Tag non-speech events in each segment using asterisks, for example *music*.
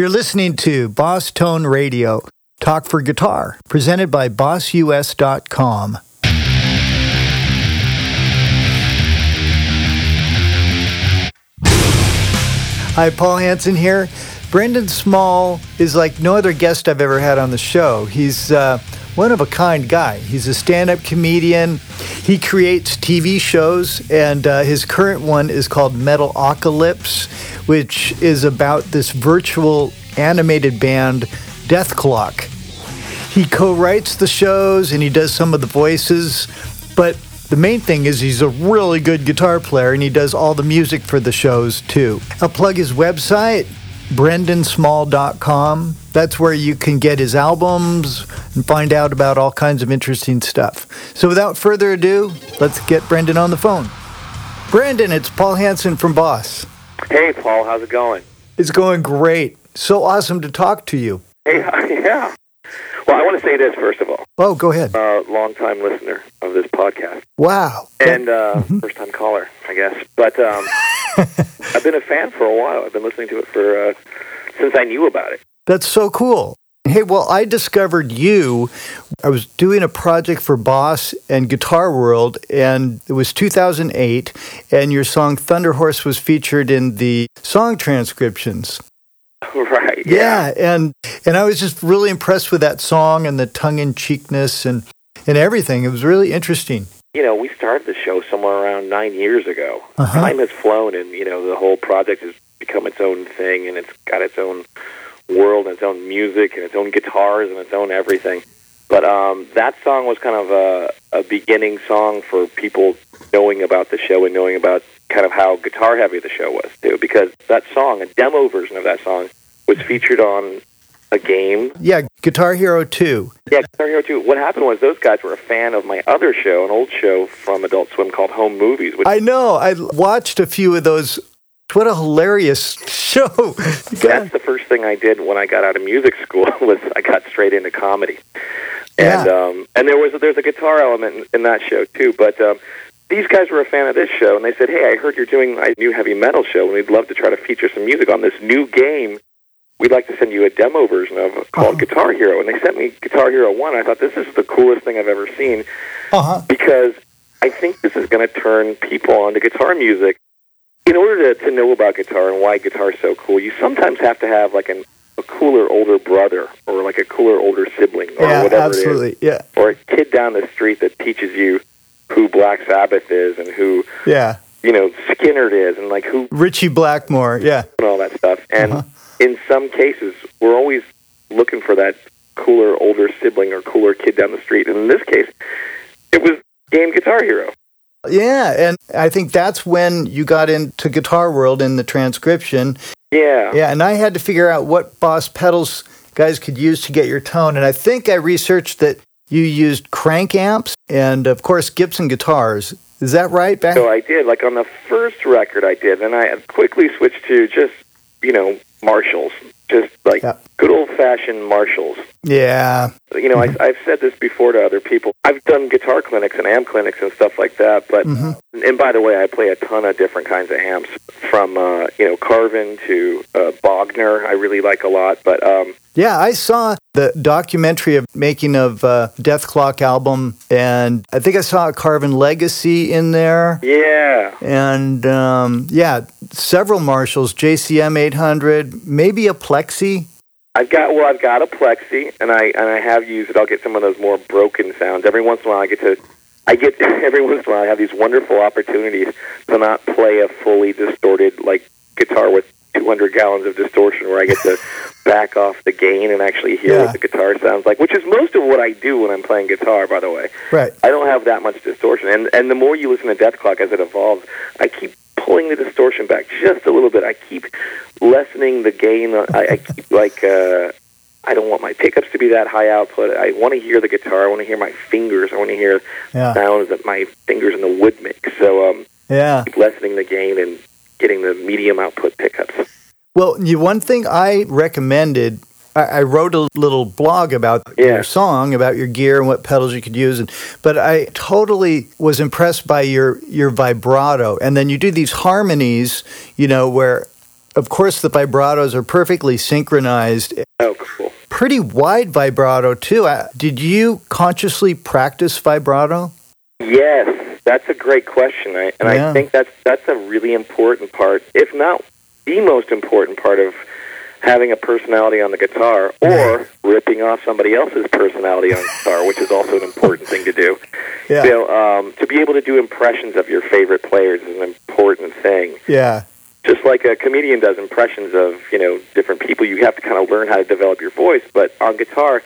You're listening to Boss Tone Radio, Talk for Guitar, presented by BossUS.com. Hi, Paul Hanson here. Brendan Small is like no other guest I've ever had on the show. He's uh, one of a kind guy. He's a stand up comedian. He creates TV shows, and uh, his current one is called Metalocalypse, which is about this virtual animated band, Dethklok. He co writes the shows and he does some of the voices, but the main thing is he's a really good guitar player and he does all the music for the shows too. I'll plug his website, brendansmall.com. That's where you can get his albums and find out about all kinds of interesting stuff. So without further ado, let's get Brendan on the phone. Brendan, it's Paul Hanson from Boss. Hey, Paul, how's it going? It's going great. So awesome to talk to you. Hey, *laughs* yeah. Well, I want to say this first of all. Oh, go ahead. Uh, long time listener of this podcast. Wow. And uh, mm-hmm. first time caller, I guess. But um, *laughs* I've been a fan for a while. I've been listening to it for uh, since I knew about it. That's so cool. Hey, well, I discovered you. I was doing a project for Boss and Guitar World, and it was 2008, and your song Thunder Horse was featured in the song transcriptions. *laughs* Right. Yeah. yeah, and and I was just really impressed with that song and the tongue in cheekness and and everything. It was really interesting. You know, we started the show somewhere around nine years ago. Uh-huh. Time has flown, and you know the whole project has become its own thing, and it's got its own world and its own music and its own guitars and its own everything. But um, that song was kind of a, a beginning song for people knowing about the show and knowing about kind of how guitar heavy the show was too. Because that song, a demo version of that song, was featured on a game. Yeah, Guitar Hero 2. Yeah, Guitar Hero 2. What happened was those guys were a fan of my other show, an old show from Adult Swim called Home Movies. Which I know. I watched a few of those. What a hilarious *laughs* show. That's the first thing I did when I got out of music school *laughs* was I got straight into comedy. And yeah. um and there was there's a guitar element in, in that show too, but um these guys were a fan of this show, and they said, "Hey, I heard you're doing a new heavy metal show, and we'd love to try to feature some music on this new game we'd like to send you a demo version of it called uh-huh. Guitar Hero. And they sent me Guitar Hero 1. I thought this is the coolest thing I've ever seen uh-huh. because I think this is going to turn people onto guitar music. In order to, to know about guitar and why guitar is so cool, you sometimes have to have like an, a cooler older brother or like a cooler older sibling or yeah, whatever absolutely. it is. Yeah. Or a kid down the street that teaches you who Black Sabbath is and who yeah. you know, Skynyrd is and like who Ritchie Blackmore, yeah. And all that stuff. And uh-huh in some cases, we're always looking for that cooler older sibling or cooler kid down the street. And in this case, it was Game Guitar Hero. Yeah, and I think that's when you got into Guitar World in the transcription. Yeah. Yeah, and I had to figure out what Boss pedals guys could use to get your tone. And I think I researched that you used crank amps and, of course, Gibson guitars. Is that right? Back? So I did. Like on the first record, I did. And I quickly switched to just, you know, Marshalls, just like yeah. good old fashioned Marshalls. Yeah. You know, mm-hmm. I, I've said this before to other people. I've done guitar clinics and amp clinics and stuff like that. But mm-hmm. and by the way, I play a ton of different kinds of amps, from uh, you know Carvin to uh, Bogner. I really like a lot. But um, yeah, I saw the documentary of making of uh, Clock album, and I think I saw a Carvin Legacy in there. Yeah, and um, yeah, several Marshalls, JCM 800, maybe a Plexi. I've got well, I've got a Plexi, and I and I have used it. I'll get some of those more broken sounds every once in a while. I get to, I get *laughs* every once in a while I have these wonderful opportunities to not play a fully distorted like guitar with 200 gallons of distortion where I get to *laughs* back off the gain and actually hear yeah. what the guitar sounds like, which is most of what I do when I'm playing guitar, by the way. Right. I don't have that much distortion. And, and the more you listen to Dethklok as it evolves, I keep pulling the distortion back just a little bit. I keep lessening the gain. I, I keep, *laughs* like, uh, I don't want my pickups to be that high output. I want to hear the guitar. I want to hear my fingers. I want to hear yeah. sounds that my fingers in the wood make. So, um, yeah. lessening the gain and getting the medium output pickups. Well, one thing I recommended, I, wrote a little blog about yeah. your song, about your gear and what pedals you could use, and but I totally was impressed by your your vibrato, and then you do these harmonies, you know, where of course, the vibratos are perfectly synchronized. Oh, cool. Pretty wide vibrato, too. Uh, Did you consciously practice vibrato? Yes, that's a great question, I, and Yeah. I think that's that's a really important part, if not the most important part of having a personality on the guitar, or ripping off somebody else's personality on guitar, which is also an important thing to do. *laughs* Yeah. Know, um, to be able to do impressions of your favorite players is an important thing. Yeah. Just like a comedian does impressions of you know different people, you have to kind of learn how to develop your voice. But on guitar,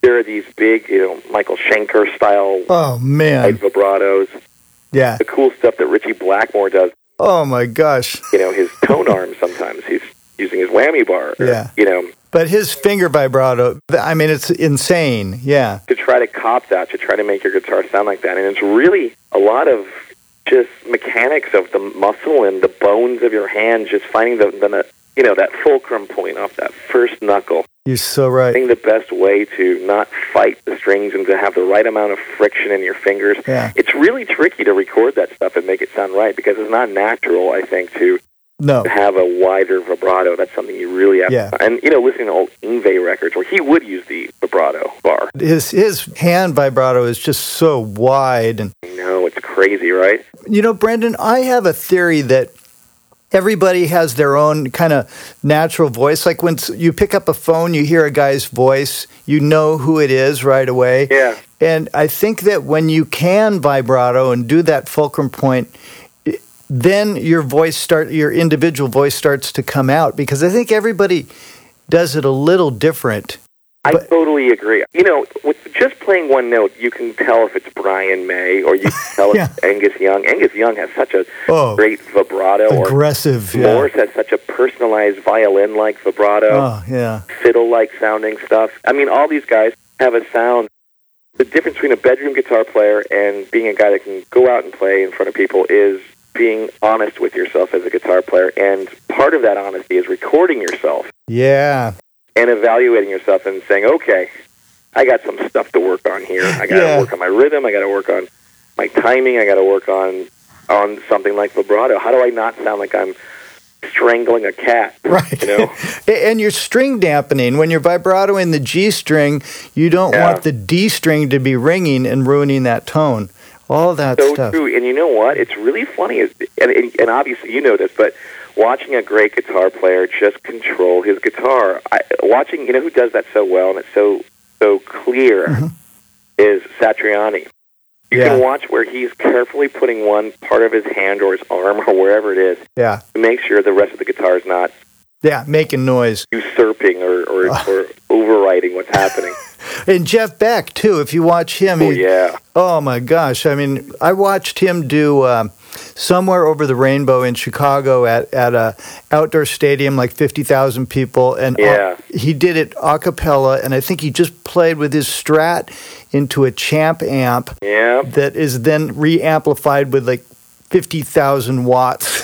there are these big, you know, Michael Schenker style Oh, man. vibratos. Yeah. The cool stuff that Ritchie Blackmore does Oh, my gosh. you know, his tone arm sometimes. He's using his whammy bar. or, Yeah. You know, But his finger vibrato, I mean, it's insane. Yeah. to try to cop that, to try to make your guitar sound like that. And it's really a lot of just mechanics of the muscle and the bones of your hand, just finding the, the you know, that fulcrum point off that first knuckle. You're so right. I think the best way to not fight the strings and to have the right amount of friction in your fingers. Yeah. It's really tricky to record that stuff and make it sound right because it's not natural, I think, to No. have a wider vibrato. That's something you really have. Yeah. To, and you know, listening to old Yngwie records where he would use the vibrato bar. His his hand vibrato is just so wide and I know it's crazy, right? You know, Brendan, I have a theory that everybody has their own kind of natural voice. Like when you pick up a phone, you hear a guy's voice, you know who it is right away. Yeah. And I think that when you can vibrato and do that fulcrum point, then your voice start your individual voice starts to come out because I think everybody does it a little different. I But- totally agree. You know, with just playing one note, you can tell if it's Brian May or you can *laughs* tell Yeah. if it's Angus Young. Angus Young has such a Oh, great vibrato, or aggressive. Yeah. Morse has such a personalized violin-like vibrato. Oh, yeah. fiddle-like sounding stuff. I mean, all these guys have a sound. The difference between a bedroom guitar player and being a guy that can go out and play in front of people is being honest with yourself as a guitar player. And part of that honesty is recording yourself Yeah. And evaluating yourself and saying, okay, I got some stuff to work on here. I got to Yeah. work on my rhythm. I got to work on my timing. I got to work on on something like vibrato. How do I not sound like I'm strangling a cat? *laughs* Right. You know? *laughs* and your string dampening, when you're vibrato in the G string, you don't Yeah. want the D string to be ringing and ruining that tone. All that so stuff. true. And you know what? It's really funny, and, and, and obviously you know this, but watching a great guitar player just control his guitar, I, watching you know who does that so well and it's so so clear Mm-hmm. is Satriani. You Yeah. can watch where he's carefully putting one part of his hand or his arm or wherever it is Yeah. to make sure the rest of the guitar is not Yeah, making noise. usurping or, or, Ah. *laughs* or overriding what's happening. *laughs* And Jeff Beck, too, if you watch him, oh, he- yeah. oh my gosh. I mean, I watched him do um, somewhere over the rainbow in Chicago at, at a outdoor stadium, like 50,000 people. And Yeah. he did it a cappella, and I think he just played with his Strat into a Champ amp. Yeah. that is then re-amplified with like 50,000 watts.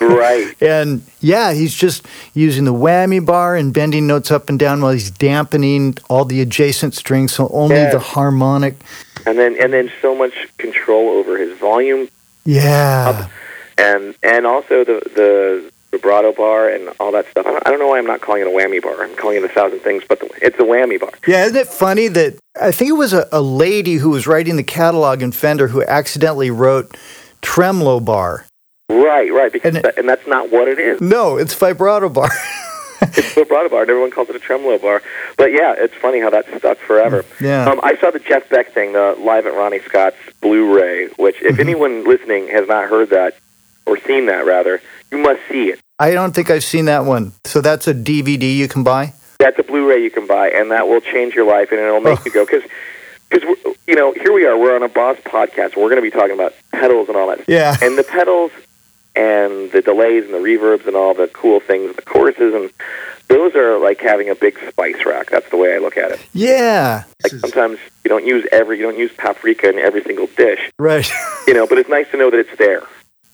Right. *laughs* and yeah, he's just using the whammy bar and bending notes up and down while he's dampening all the adjacent strings, so only the harmonic. And then and then so much control over his volume Yeah. and and also the the vibrato bar and all that stuff. I don't, I don't know why I'm not calling it a whammy bar. I'm calling it a thousand things, but the, it's a whammy bar. Yeah, isn't it funny that I think it was a, a lady who was writing the catalog in Fender who accidentally wrote tremolo bar. Right, right. Because And it- that, and that's not what it is. No, it's vibrato bar. *laughs* It's a vibrato bar, and everyone calls it a tremolo bar. But yeah, it's funny how that stuck forever. Yeah. Um, I saw the Jeff Beck thing, the live at Ronnie Scott's Blu-ray. Which, if Mm-hmm. anyone listening has not heard that or seen that, rather, you must see it. I don't think I've seen that one. So that's a DVD you can buy? That's a Blu-ray you can buy, and that will change your life, and it'll make Oh. you go because. Because you know, here we are. We're on a Boss podcast. We're going to be talking about pedals and all that. Yeah. And the pedals and the delays and the reverbs and all the cool things, the choruses, and those are like having a big spice rack. That's the way I look at it. Yeah. Like sometimes you don't use every, you don't use paprika in every single dish, Right. *laughs* you know. But it's nice to know that it's there,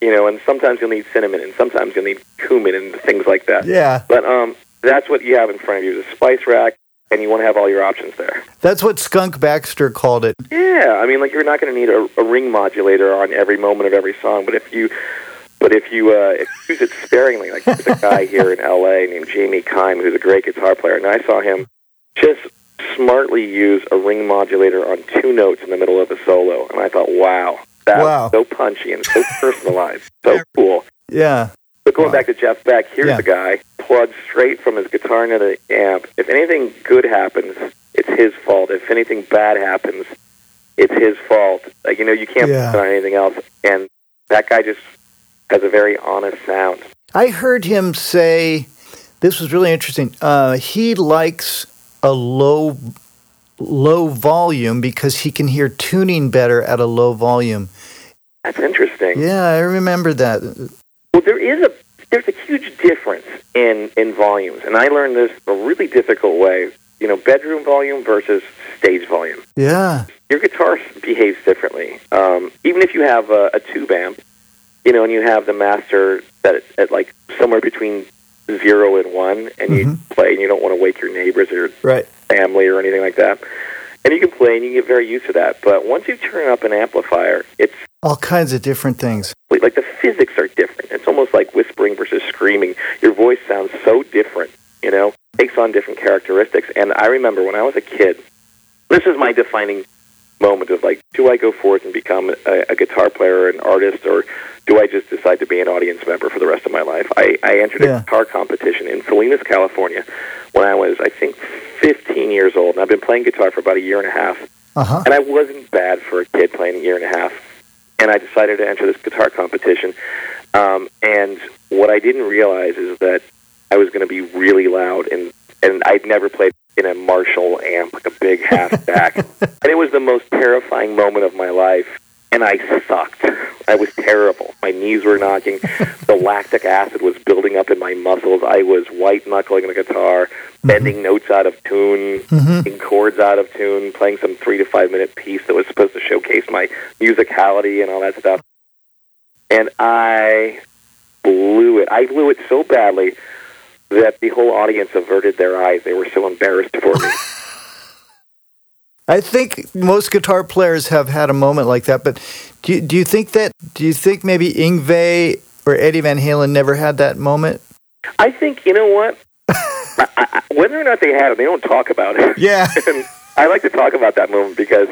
you know. And sometimes you'll need cinnamon, and sometimes you'll need cumin and things like that. yeah. But um, that's what you have in front of you is a spice rack, and you want to have all your options there. That's what Skunk Baxter called it. Yeah, I mean, like you're not going to need a, a ring modulator on every moment of every song, but if you But if you uh, if you use it sparingly, like there's a guy here in L.A. named Jamie Kime who's a great guitar player, and I saw him just smartly use a ring modulator on two notes in the middle of a solo, and I thought, wow, that's Wow. so punchy and so personalized, so cool. Yeah. But going Wow. back to Jeff Beck, here's Yeah. the guy plugged straight from his guitar into the amp. If anything good happens, it's his fault. If anything bad happens, it's his fault. Like you know, you can't Yeah. put on anything else. And that guy just has a very honest sound. I heard him say, this was really interesting. Uh, he likes a low, low volume because he can hear tuning better at a low volume. That's interesting. Yeah, I remember that. Well, there is a there's a huge difference in in volumes, and I learned this a really difficult way. You know, bedroom volume versus stage volume. Yeah. your guitar behaves differently. Um, even if you have a, a tube amp, you know, and you have the master set at, at like somewhere between zero and one, and you mm-hmm. play, and you don't want to wake your neighbors or Right. family or anything like that. And you can play, and you get very used to that. But once you turn up an amplifier, it's All kinds of different things. like the physics are different. It's almost like whispering versus screaming. Your voice sounds so different, you know, takes on different characteristics. And I remember when I was a kid, this is my defining moment of like, do I go forth and become a, a guitar player, an artist, or do I just decide to be an audience member for the rest of my life? I, I entered Yeah. a guitar competition in Salinas, California, when I was, I think, 15 years old, and I've been playing guitar for about a year and a half. Uh huh. And I wasn't bad for a kid playing a year and a half. And I decided to enter this guitar competition. Um, and what I didn't realize is that I was going to be really loud, and and I'd never played in a Marshall amp, like a big half stack. *laughs* and it was the most terrifying moment of my life. And I sucked. I was terrible. My knees were knocking. *laughs* the lactic acid was building up in my muscles. I was white knuckling the guitar, mm-hmm. bending notes out of tune, mm-hmm. taking chords out of tune, playing some three to five minute piece that was supposed to showcase my musicality and all that stuff. And I blew it. I blew it so badly that the whole audience averted their eyes. They were so embarrassed for me. *laughs* I think most guitar players have had a moment like that, but do you, do you think that do you think maybe Yngwie or Eddie Van Halen never had that moment? I think you know what. *laughs* I, I, whether or not they had it, they don't talk about it. Yeah. *laughs* and I like to talk about that moment because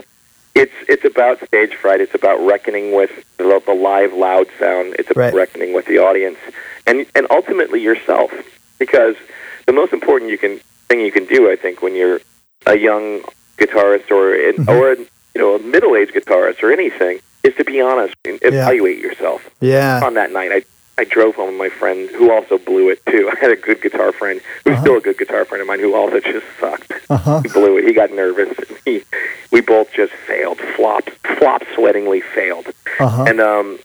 it's it's about stage fright. It's about reckoning with the, the live, loud sound. It's about Right. reckoning with the audience, and and ultimately yourself. Because the most important you can thing you can do, I think, when you're a young guitarist or in, or you know a middle aged guitarist or anything, is to be honest and evaluate yourself Yeah. on that night, I I drove home with my friend who also blew it too. *laughs* I had a good guitar friend who's still a good guitar friend of mine who also just sucked. Uh-huh. He blew it. He got nervous. And he we both just failed, flopped, flop sweatingly failed. Uh-huh. And um,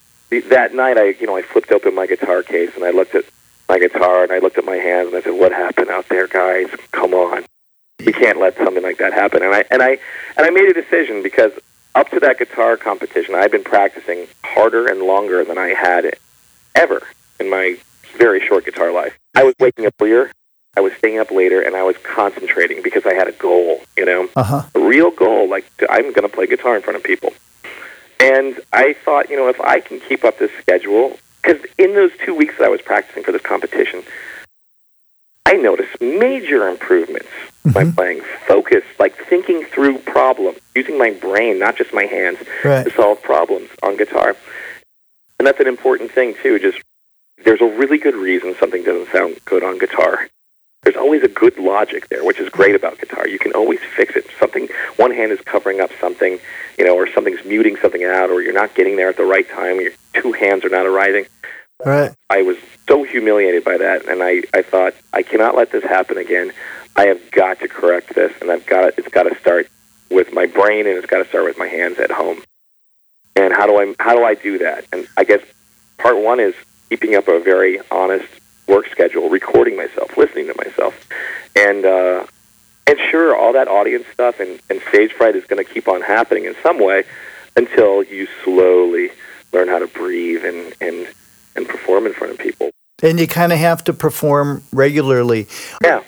that night, I you know I flipped open my guitar case and I looked at my guitar and I looked at my hands and I said, "What happened out there, guys? Come on, we can't let something like that happen." And I and I and I made a decision because up to that guitar competition, I'd been practicing harder and longer than I had ever in my very short guitar life. I was waking up earlier, I was staying up later, and I was concentrating because I had a goal, you know, Uh-huh. a real goal. Like I'm going to play guitar in front of people. And I thought, you know, if I can keep up this schedule, because in those two weeks that I was practicing for this competition, I noticed major improvements by mm-hmm. playing, focus, like thinking through problems, using my brain, not just my hands, Right. to solve problems on guitar. And that's an important thing too. Just there's a really good reason something doesn't sound good on guitar. There's always a good logic there, which is great about guitar. You can always fix it. Something one hand is covering up something, you know, or something's muting something out, or you're not getting there at the right time. Your two hands are not arriving. Right. I was so humiliated by that, and I, I thought I cannot let this happen again. I have got to correct this, and I've got it's got to start with my brain, and it's got to start with my hands at home. And how do I how do I do that? And I guess part one is keeping up a very honest work schedule, recording myself, listening to myself, and uh, and sure, all that audience stuff and, and stage fright is going to keep on happening in some way until you slowly learn how to breathe and and and perform in front of people. And you kind of have to perform regularly. Yeah.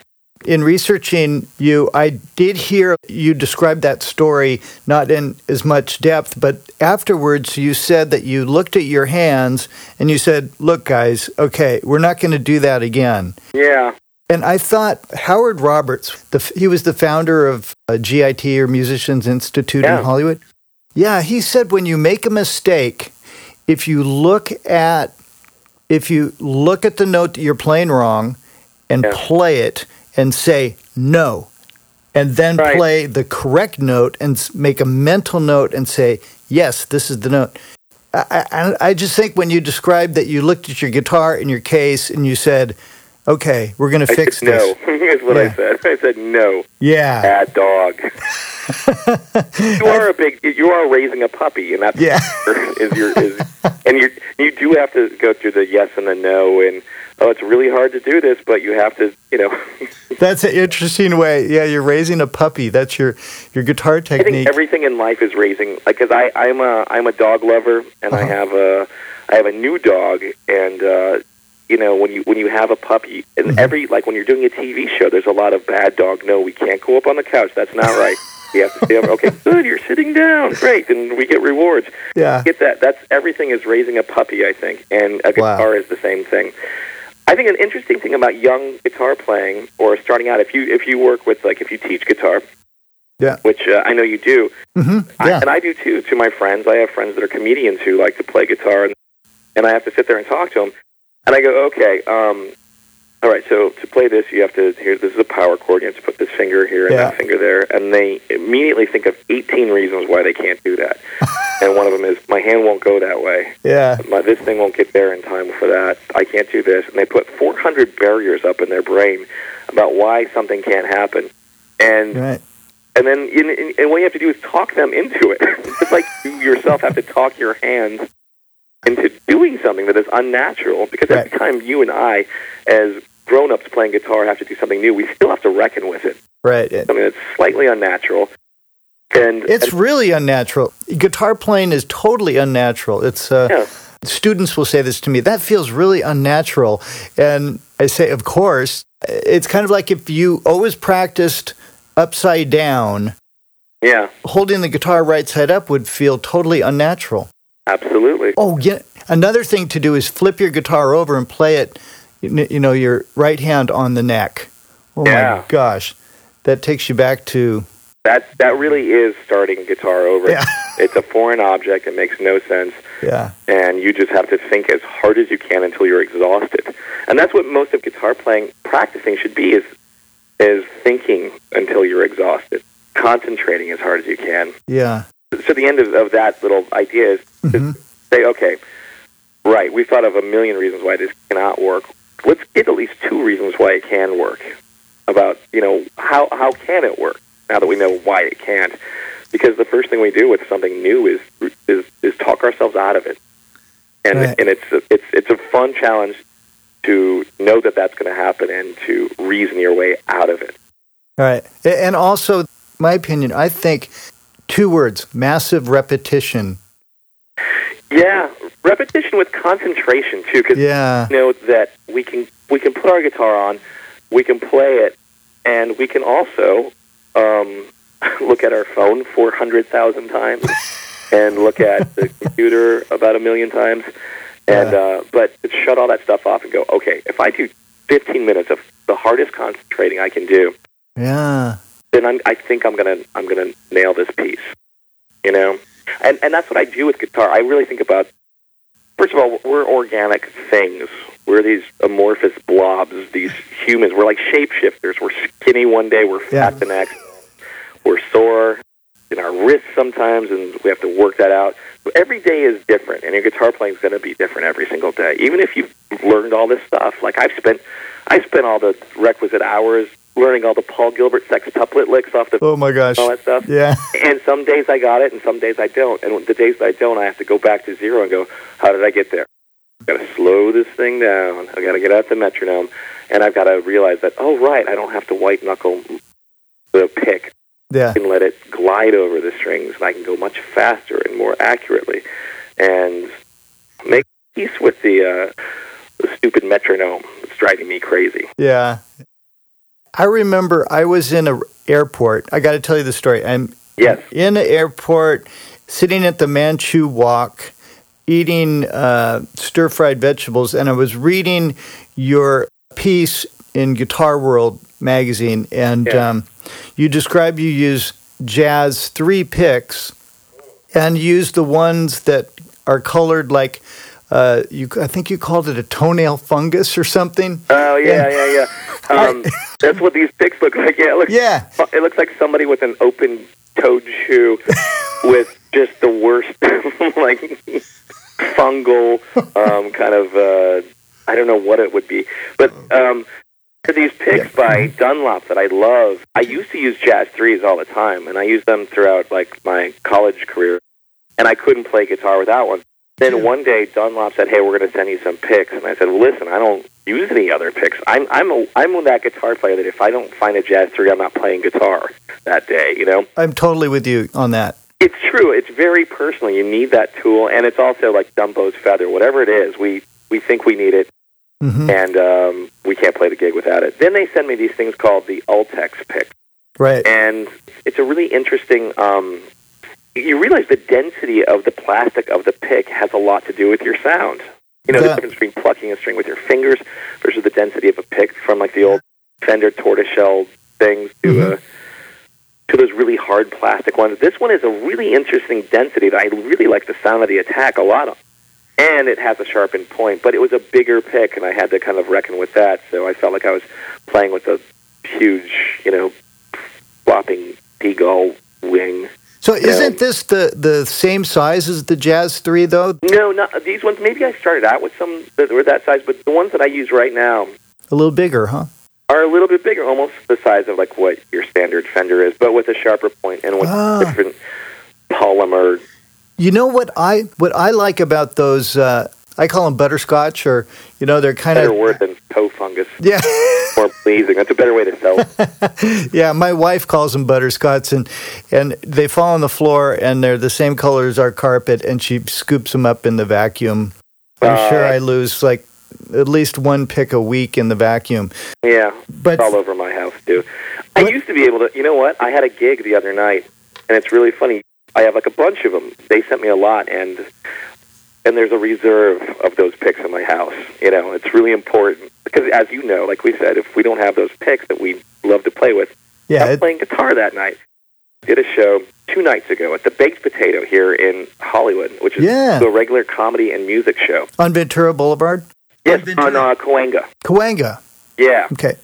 In researching you, I did hear you describe that story not in as much depth, but afterwards you said that you looked at your hands and you said, Look, guys, okay, we're not going to do that again. Yeah. And I thought Howard Roberts, the, he was the founder of uh, GIT or Musicians Institute Yeah. in Hollywood. Yeah, he said when you make a mistake, if you look at if you look at the note that you're playing wrong and Yeah. play it and say no, and then Right. play the correct note and make a mental note and say yes, this is the note. I, I, I just think when you described that you looked at your guitar in your case and you said, "Okay, we're going to fix said this." *laughs* no. is what Yeah. I said. I said no. Yeah, Bad dog. *laughs* you are a big. You are raising a puppy, and that's yeah, *laughs* is your is, and you you do have to go through the yes and the no, and oh, it's really hard to do this, but you have to, you know. *laughs* that's an interesting way. Yeah, you're raising a puppy. That's your your guitar I think technique. everything in life is raising, like, because I I'm a I'm a dog lover, and I Uh-huh. have a I have a new dog, and uh, you know when you when you have a puppy, and Mhm. every like when you're doing a TV show, there's a lot of bad dog. No, we can't go up on the couch. That's not right. *laughs* You have to stay over. Okay, good. You're sitting down. Great, and we get rewards. yeah, Get that? That's everything is raising a puppy. I think, and a Wow. guitar is the same thing. I think an interesting thing about young guitar playing or starting out, if you if you work with like if you teach guitar, Yeah. which uh, I know you do, hmm I, yeah, and I do too. To my friends, I have friends that are comedians who like to play guitar, and, and I have to sit there and talk to them. And I go, okay, um, all right. So to play this, you have to here. This is a power chord. You have to put finger here and Yeah. that finger there, and they immediately think of 18 reasons why they can't do that. *laughs* and one of them is my hand won't go that way. yeah, My, this thing won't get there in time for that. I can't do this. And they put 400 barriers up in their brain about why something can't happen. And right. and then and, and and what you have to do is talk them into it. *laughs* it's like you yourself have to talk your hands into doing something that is unnatural. Because every time you and I, as grown-ups playing guitar, have to do something new, we still have to reckon with it. Right. It- Something that's slightly unnatural. And It's and- really unnatural. Guitar playing is totally unnatural. It's uh, Yeah. students will say this to me. That feels really unnatural, and I say, of course. It's kind of like if you always practiced upside down, yeah, holding the guitar right side up would feel totally unnatural. absolutely. Oh, yeah. Another thing to do is flip your guitar over and play it. You you know, your right hand on the neck. Oh Yeah. my gosh, that takes you back to That that really is starting guitar over. Yeah. *laughs* It's a foreign object. It makes no sense. yeah, and you just have to think as hard as you can until you're exhausted. And that's what most of guitar playing practicing should be is is thinking until you're exhausted, concentrating as hard as you can. yeah, So the end of, of that little idea is Mhm. to say, okay, right, we've thought of a million reasons why this cannot work. Let's get at least two reasons why it can work. About you know how how can it work now that we know why it can't. Because the first thing we do with something new is is is talk ourselves out of it, and Right. and it's a, it's it's a fun challenge to know that that's going to happen and to reason your way out of it. right. A- And also, my opinion, I think two words: massive repetition. Yeah, repetition with concentration too, because Yeah, know that we can we can put our guitar on, we can play it, and we can also um, *laughs* look at our phone four hundred thousand times, *laughs* and look at the computer about a million times, and uh, but shut all that stuff off and go. Okay, if I do fifteen minutes of the hardest concentrating I can do, yeah, then I'm, I think I'm gonna I'm gonna nail this piece. You know, and and that's what I do with guitar. I really think about. First of all, we're organic things. We're these amorphous blobs. These humans. We're like shapeshifters. We're skinny one day. We're fat Yeah. the next. We're sore in our wrists sometimes, and we have to work that out. Every day is different, and your guitar playing is going to be different every single day. Even if you've learned all this stuff, like I've spent, I spent all the requisite hours learning all the Paul Gilbert sextuplet licks off the Oh my gosh. all that stuff. Yeah, And some days I got it, and some days I don't. And the days that I don't, I have to go back to zero and go, how did I get there? I've got to slow this thing down. I've got to get out the metronome, and I've got to realize that, oh, right, I don't have to white knuckle the pick yeah, and let it glide over the strings, and I can go much faster and more accurately, and make peace with the uh, the stupid metronome. It's driving me crazy. yeah. I remember I was in an airport. I got to tell you the story. I'm Yes. in an airport, sitting at the Manchu Wok, eating uh, stir fried vegetables, and I was reading your piece in Guitar World magazine, and Yeah. um, you describe you use jazz three picks and use the ones that are colored like. Uh, you, I think you called it a toenail fungus or something. Oh yeah, yeah, yeah. *laughs* Um, that's what these picks look like. Yeah, it looks, Yeah. it looks like somebody with an open toed shoe *laughs* with just the worst, *laughs* like fungal um, kind of. Uh, I don't know what it would be, but um, these picks by Dunlop that I love, I used to use Jazz threes all the time, and I used them throughout like my college career, and I couldn't play guitar without one. Then one day Dunlop said, "Hey, we're going to send you some picks," and I said, well, "Listen, I don't use any other picks. I'm I'm a, I'm that guitar player that if I don't find a jazz three, I'm not playing guitar that day. You know, I'm totally with you on that. It's true. It's very personal. You need that tool, and it's also like Dumbo's feather. Whatever it is, we we think we need it, hmm and um, we can't play the gig without it. Then they send me these things called the Ultex pick Right. and it's a really interesting. Um, you realize the density of the plastic of the pick has a lot to do with your sound. You know, the difference between plucking a string with your fingers versus the density of a pick from like the old Fender tortoiseshell things to Mhm. uh, to those really hard plastic ones. This one is a really interesting density that I really like the sound of the attack a lot of. And it has a sharpened point, but it was a bigger pick, and I had to kind of reckon with that. So I felt like I was playing with a huge, you know, flopping seagull wing. So isn't this the the same size as the Jazz Three though? No, not these ones. Maybe I started out with some that were that size, but the ones that I use right now A little bigger, huh? Are a little bit bigger, almost the size of like what your standard Fender is, but with a sharper point and with Ah. different polymer. You know what I what I like about those? Uh, I call them butterscotch, or you know, they're kind Better of word than toe fungus. *laughs* yeah, More pleasing. That's a better way to sell. it. *laughs* yeah. My wife calls them butterscotch, and and they fall on the floor, and they're the same color as our carpet, and she scoops them up in the vacuum. I'm Uh, sure I lose like at least one pick a week in the vacuum. yeah, But it's all over my house too. I What- used to be able to. You know what? I had a gig the other night, and it's really funny. I have like a bunch of them. They sent me a lot, and and there's a reserve of those picks in my house. You know, it's really important because, as you know, like we said, if we don't have those picks that we love to play with, yeah, I'm it, playing guitar that night. Did a show two nights ago at the Baked Potato here in Hollywood, which is Yeah. a regular comedy and music show. on Ventura Boulevard, Yes, on uh, Cahuenga. Cahuenga. Yeah, Okay,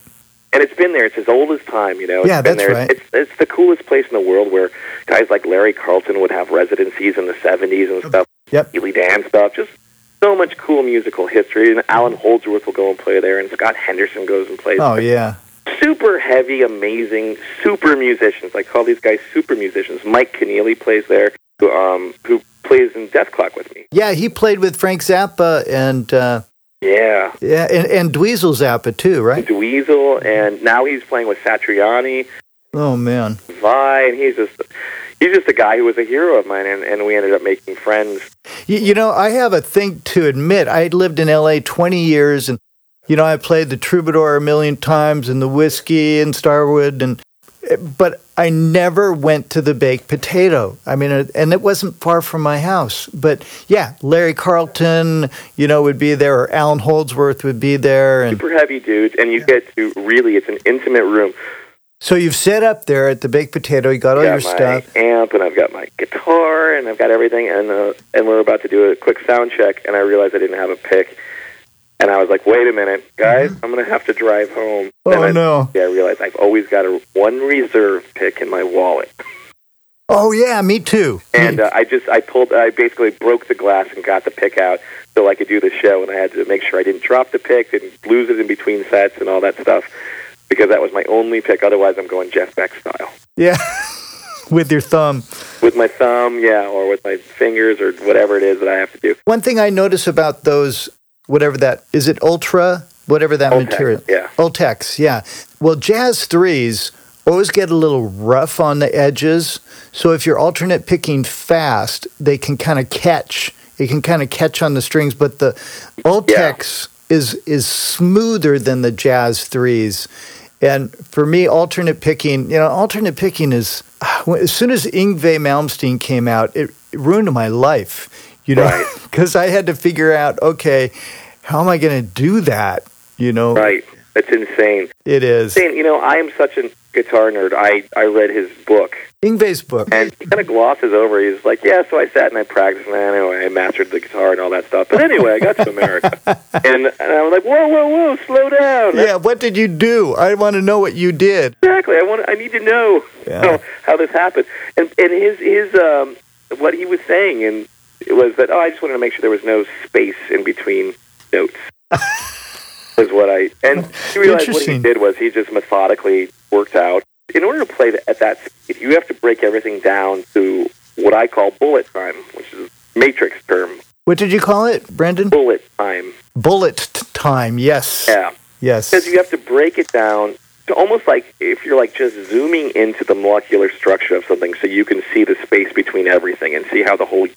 and it's been there. It's as old as time. You know. It's Yeah, been that's there. right. It's it's the coolest place in the world where guys like Larry Carlton would have residencies in the '70s and stuff. Yep. Steely Dan stuff. Just so much cool musical history. And Allan Holdsworth will go and play there, and Scott Henderson goes and plays. oh yeah, super heavy, amazing, super musicians. I call these guys super musicians. Mike Keneally plays there, who um who plays in Dethklok with me. yeah. He played with Frank Zappa and uh, Yeah, yeah, and, and Dweezil Zappa too, right? Dweezil, and now he's playing with Satriani, Oh man. Vai, and he's just he's just a guy who was a hero of mine, and, and we ended up making friends. You, you know, I have a thing to admit. I lived in LA 20 years and, you know, I played the Troubadour a million times and the Whisky and Starwood and, but I never went to the baked potato. I mean, and it wasn't far from my house. But yeah, Larry Carlton, you know, would be there or Allan Holdsworth would be there. And Super heavy dudes, and you get to really it's an intimate room. so you've set up there at the baked potato. You got all I've your got my stuff. amp, and I've got my guitar, and I've got everything, and uh, and we're about to do a quick sound check, and I realized I didn't have a pick, and I was like, wait a minute, guys, I'm gonna have to drive home. Oh, and I, no. Yeah, I realized I've always got a one reserve pick in my wallet, Oh, yeah, me too. and uh, I just I pulled, I basically broke the glass and got the pick out so I could do the show, and I had to make sure I didn't drop the pick, didn't lose it in between sets, and all that stuff. Because that was my only pick. Otherwise, I'm going Jeff Beck style. Yeah. *laughs* With your thumb. with my thumb, yeah, or with my fingers or whatever it is that I have to do. One thing I notice about those, whatever that is, it ultra, whatever that Ultex, material, yeah. Ultex, yeah. Well, Jazz threes always get a little rough on the edges, so if you're alternate picking fast, they can kind of catch. It can kind of catch on the strings, but the Ultex is is smoother than the Jazz threes, And for me, alternate picking, you know, alternate picking is *sighs* as soon as Yngwie Malmsteen came out, it ruined my life, you know, because right. *laughs* I had to figure out, okay, how am I going to do that? You know, right? It's insane. It is. Insane. You know, I am such a guitar nerd. I I read his book, Yngwie's book, and he kind of glosses over. He's like, "Yeah, so I sat and I practiced, and anyway, I mastered the guitar and all that stuff. But anyway, I got to America, *laughs* and, and I was like, whoa, whoa, whoa, slow down. Yeah, what did you do? I want to know what you did. Exactly. I want. I need to know yeah. how, how this happened. And and his his um what he was saying and was that oh, I just wanted to make sure there was no space in between notes. *laughs* is what I and he realized what he did was he just methodically worked out. In order to play at that speed, you have to break everything down to what I call bullet time, which is a matrix term. What did you call it, Brandon? Bullet time. Bullet t- time. Yes. Yeah. Yes. Because you have to break it down almost like if you're like just zooming into the molecular structure of something, so you can see the space between everything and see how the whole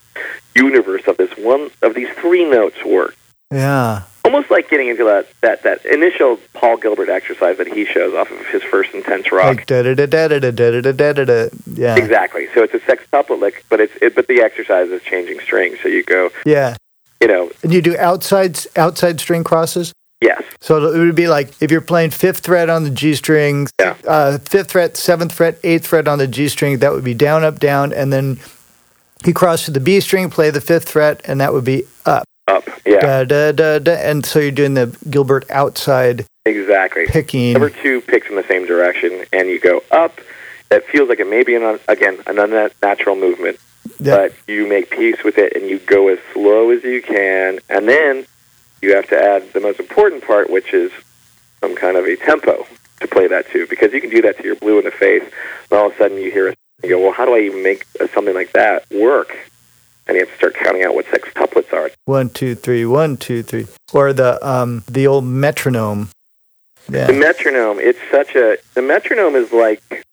universe of this one of these three notes work. Yeah almost like getting into that, that, that initial Paul Gilbert exercise that he shows off of his first intense rock. Like da da da da da da da da da da. Yeah. Exactly. So it's a sextuplet lick, but it's it, but the exercise is changing strings. So you go. Yeah. You know. And you do outside outside string crosses. Yes. So it would be like if you're playing fifth fret on the G string, yeah. uh, fifth fret, seventh fret, eighth fret on the G string. That would be down, up, down, and then you cross to the B string, play the fifth fret, and that would be up up. Yeah. Da, da, da, da, and so you're doing the Gilbert outside. Exactly. Picking. Number two picks in the same direction, and you go up. That feels like it may be an again an unnatural movement, but you make peace with it and you go as slow as you can, and then you have to add the most important part, which is some kind of a tempo to play that to, because you can do that to your blue in the face, and all of a sudden you hear a you go, well, how do I even make something like that work? and you have to start counting out what sextuplets are. One, two, three, one, two, three. Or the um, the old metronome. Yeah. The metronome. It's such a. The metronome is like.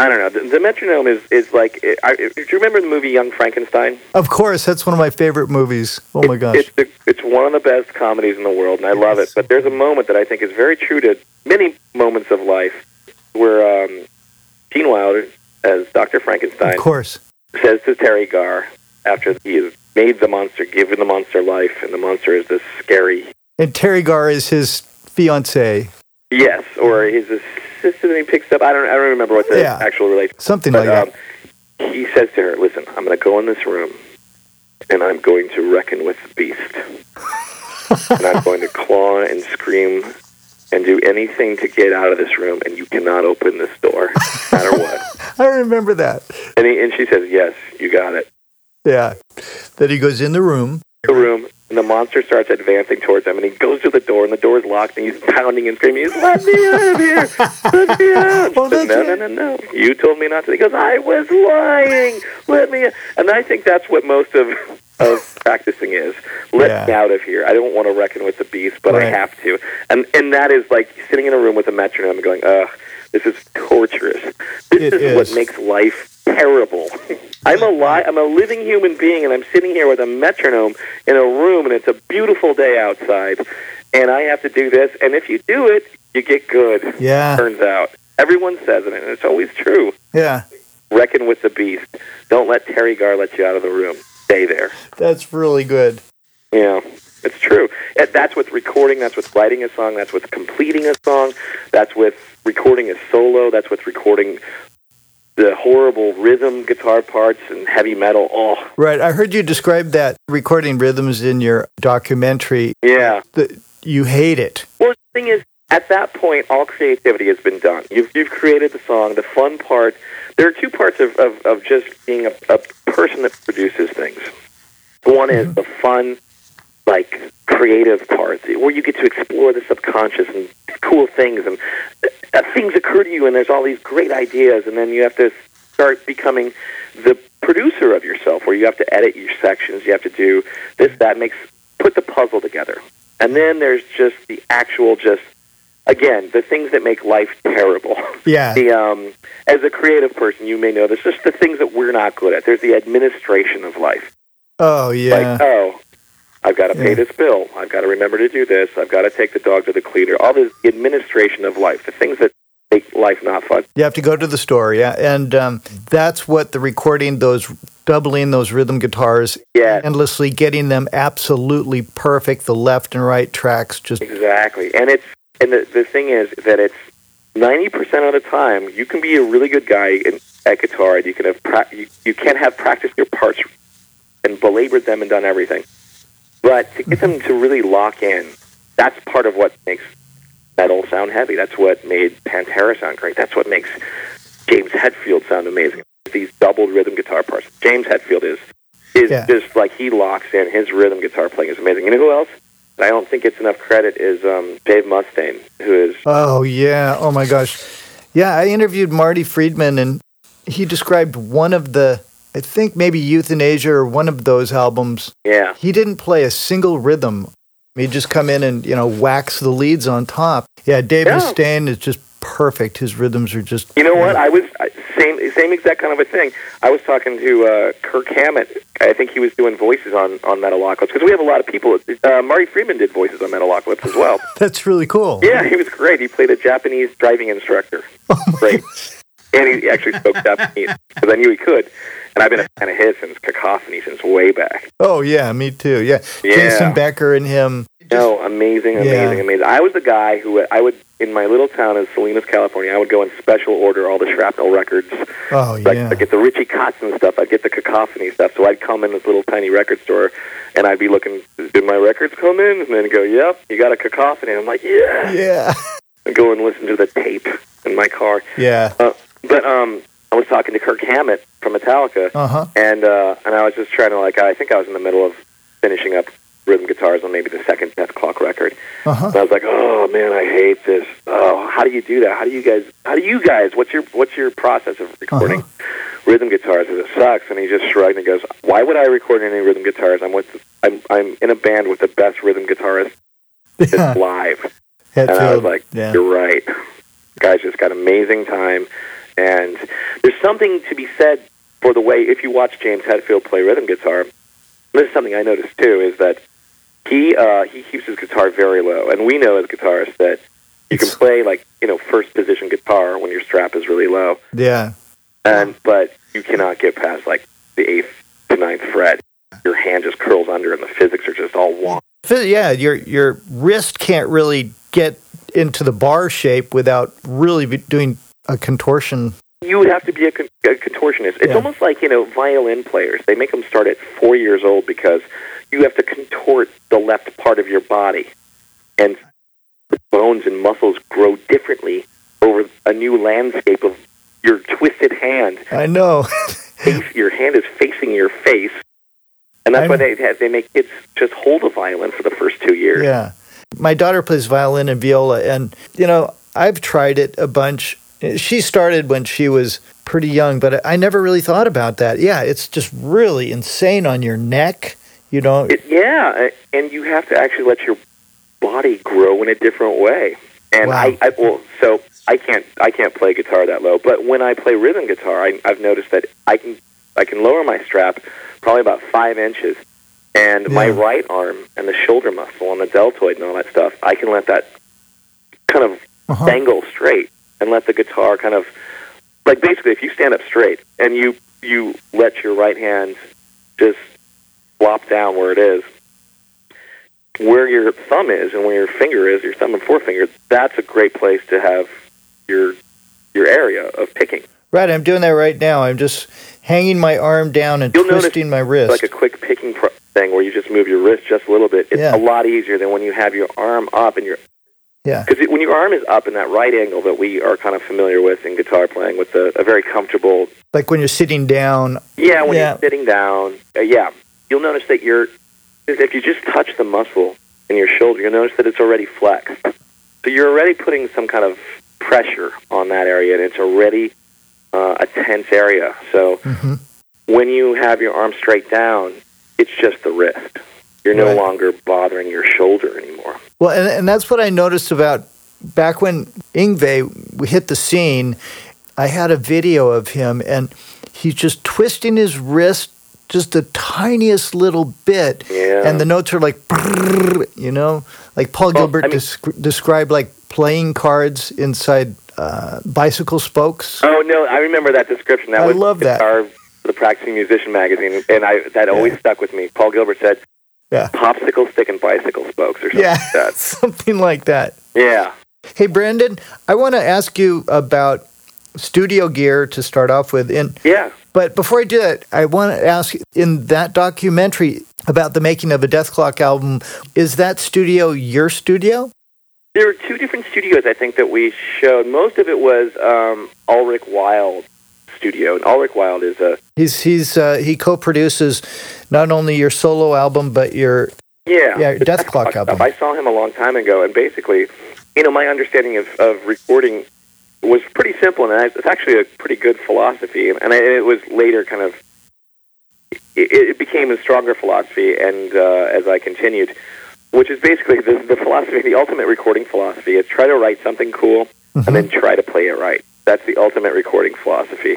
I don't know. The, the metronome is is like. I, do you remember the movie Young Frankenstein? Of course, that's one of my favorite movies. Oh my gosh, it's the, it's one of the best comedies in the world, and I love it. But there's a moment that I think is very true to many moments of life, where um, Gene Wilder, as Doctor Frankenstein, of course, says to Teri Garr, after he has made the monster, given the monster life, and the monster is this scary. And Teri Garr is his fiance. Yes, or he's his assistant. He picks up. I don't. I don't remember what the yeah. actual relationship. Something but, like um, that. He says to her, "Listen, I'm going to go in this room, and I'm going to reckon with the beast, *laughs* and I'm going to claw and scream." And do anything to get out of this room, and you cannot open this door, no matter what. *laughs* I remember that. And, he, and she says, "Yes, you got it." Yeah. That he goes in the room. The room, and the monster starts advancing towards him, and he goes to the door, and the door is locked, and he's pounding and screaming, he's, let me out of here! Let me out! *laughs* Oh, says, no, no, no, no. You told me not to. He goes, I was lying! Let me out. And I think that's what most of of *laughs* practicing is. Let yeah. me out of here. I don't want to reckon with the beast, but right. I have to. And and that is like sitting in a room with a metronome and going, ugh, this is torturous. This is, is what makes life terrible. I'm a li- I'm a living human being, and I'm sitting here with a metronome in a room, and it's a beautiful day outside, and I have to do this. And if you do it, you get good. Yeah. Turns out everyone says it, and it's always true. Yeah. Reckon with the beast. Don't let Teri Garr let you out of the room. Stay there. That's really good. Yeah. It's true. That's with recording. That's with writing a song. That's with completing a song. That's with recording a solo. That's with recording the horrible rhythm guitar parts and heavy metal. Oh, right. I heard you describe that recording rhythms in your documentary. Yeah, the, you hate it. Well, the thing is, at that point, all creativity has been done. You've you've created the song. The fun part. There are two parts of of, of just being a, a person that produces things. One is mm-hmm. the fun, like creative parts where you get to explore the subconscious and cool things and uh, things occur to you and there's all these great ideas and then you have to start becoming the producer of yourself where you have to edit your sections you have to do this that makes put the puzzle together. And then there's just the actual just again the things that make life terrible. Yeah. *laughs* The um as a creative person you may know there's just the things that we're not good at. There's the administration of life. Oh yeah. Like oh I've got to pay yeah. this bill. I've got to remember to do this. I've got to take the dog to the cleaner. All this administration of life, the things that make life not fun. You have to go to the store, yeah, and um, that's what the recording those doubling those rhythm guitars Yeah. endlessly, getting them absolutely perfect, the left and right tracks, just Exactly, and it's and the the thing is that it's ninety percent of the time you can be a really good guy in, at guitar. and You can have pra- you, you can have practiced your parts and belabored them and done everything, but to get them to really lock in, that's part of what makes metal sound heavy. That's what made Pantera sound great. That's what makes James Hetfield sound amazing. These doubled rhythm guitar parts. James Hetfield is is Yeah. just like he locks in. His rhythm guitar playing is amazing. You know who else? I don't think it's enough credit is um, Dave Mustaine, who is Oh yeah. Oh my gosh. Yeah, I interviewed Marty Friedman and he described one of the I think maybe Youthanasia or one of those albums. yeah He didn't play a single rhythm. He'd just come in and, you know, wax the leads on top. Yeah, Dave Yeah. Mustaine is just perfect. His rhythms are just You know what? I was same same exact kind of a thing. I was talking to uh, Kirk Hammett. I think he was doing voices on on Metalocalypse because we have a lot of people. Uh, Marty Friedman did voices on Metalocalypse as well. *laughs* That's really cool. yeah, he was great. He played a Japanese driving instructor. Great, and he actually spoke Japanese because I knew he could. And I've been a fan of his since Cacophony since way back. Oh yeah, me too. Yeah. Yeah. Jason Becker and him. No, amazing, amazing, Yeah. amazing. I was the guy who I would in my little town of Salinas, California. I would go and special order all the Shrapnel records. Oh Like yeah. I'd get the Richie Kotzen stuff. I'd get the cacophony stuff. So I'd come in this little tiny record store, and I'd be looking, did my records come in? And then go, yep, you got a cacophony. And I'm like, yeah. Yeah. *laughs* And go and listen to the tape in my car. Yeah. Uh, but um, I was talking to Kirk Hammett from Metallica, Uh-huh. and uh, and I was just trying to like, I think I was in the middle of finishing up rhythm guitars on maybe the second Dethklok record. Uh-huh. And I was like, oh man, I hate this. Oh, how do you do that? How do you guys? How do you guys? What's your what's your process of recording rhythm guitars? It sucks. And he just shrugged and goes, Why would I record any rhythm guitars? I'm with I'm I'm in a band with the best rhythm guitarist *laughs* Yeah. live. And I was like, yeah. You're right. Guys just got amazing time, and there's something to be said for the way if you watch James Hetfield play rhythm guitar. This is something I noticed too is that he uh, he keeps his guitar very low, and we know as guitarists that you can play like you know first position guitar when your strap is really low, Yeah. and but you cannot get past like the eighth to ninth fret. Your hand just curls under, and the physics are just all wonky. Yeah, your your wrist can't really get into the bar shape without really doing a contortion. You would have to be a, con- a contortionist. It's Yeah. almost like you know violin players. They make them start at four years old because you have to contort the left part of your body, and the bones and muscles grow differently over a new landscape of your twisted hand. I know. Face, your hand is facing your face, and that's I why they they make kids just hold a violin for the first two years. yeah. My daughter plays violin and viola, and you know I've tried it a bunch. She started when she was pretty young, but I never really thought about that. Yeah, it's just really insane on your neck. You know. It, yeah, and you have to actually let your body grow in a different way. And Wow. I, I well, so I can't I can't play guitar that low, but when I play rhythm guitar, I, I've noticed that I can I can lower my strap probably about five inches, and my right arm and the shoulder muscle and the deltoid and all that stuff, I can let that kind of Uh-huh. dangle straight and let the guitar kind of like basically if you stand up straight and you you let your right hand just flop down where it is where your thumb is and where your finger is your thumb and forefinger that's a great place to have your your area of picking Right, I'm doing that right now. I'm just hanging my arm down and You'll twisting my wrist. like a quick picking pro- thing where you just move your wrist just a little bit it's Yeah. a lot easier than when you have your arm up and your yeah. because when your arm is up in that right angle that we are kind of familiar with in guitar playing with a, a very comfortable Like when you're sitting down. Yeah, when Yeah. you're sitting down, uh, yeah, you'll notice that you're if you just touch the muscle in your shoulder, you'll notice that it's already flexed. So you're already putting some kind of pressure on that area, and it's already uh, a tense area. So hmm when you have your arm straight down, it's just the wrist. You're no Right. longer bothering your shoulder anymore. Well, and, and that's what I noticed about back when Yngwie hit the scene. I had a video of him, and he's just twisting his wrist just the tiniest little bit, Yeah. and the notes are like, you know, like Paul Well, Gilbert I mean- desc- described like playing cards inside uh, bicycle spokes. Oh no, I remember that description. That I was love that. guitar, the practicing musician magazine, and I that always Yeah. stuck with me. Paul Gilbert said, Yeah. "Popsicle stick and bicycle spokes," or something Yeah, like that. *laughs* something like that. Yeah. Hey, Brandon, I want to ask you about studio gear to start off with. And Yeah. but before I do that, I want to ask in that documentary about the making of a Dethklok album. Is that studio your studio? There were two different studios I think that we showed. Most of it was um, Ulrich Wild studio, and Ulrich Wild is a He's he's uh, he co-produces not only your solo album but your yeah, Yeah, Dethklok album. stuff. I saw him a long time ago, and basically, you know, my understanding of, of recording was pretty simple, and it's actually a pretty good philosophy. And I, it was later kind of it, it became a stronger philosophy, and uh, as I continued, which is basically the, the philosophy, the ultimate recording philosophy is try to write something cool and then try to play it right. That's the ultimate recording philosophy.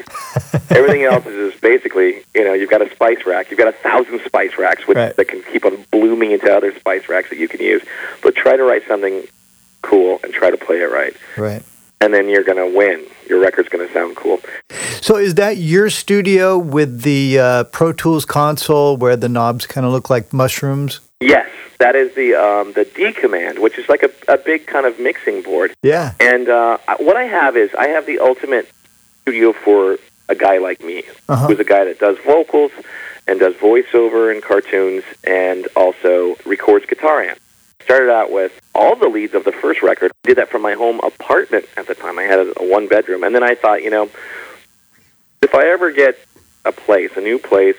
*laughs* Everything else is just basically, you know, you've got a spice rack. You've got a thousand spice racks with, Right. that can keep on blooming into other spice racks that you can use. But try to write something cool and try to play it right. right. And then you're going to win. Your record's going to sound cool. So is that your studio with the uh, Pro Tools console where the knobs kind of look like mushrooms? Yes, that is the um, the D command, which is like a, a big kind of mixing board. Yeah. And uh, I- what I have is I have the ultimate studio for a guy like me, Uh-huh. who's a guy that does vocals and does voiceover in cartoons and also records guitar amps. Started out with all the leads of the first record. Did that from my home apartment at the time. I had a, a one bedroom, and then I thought, you know, if I ever get a place, a new place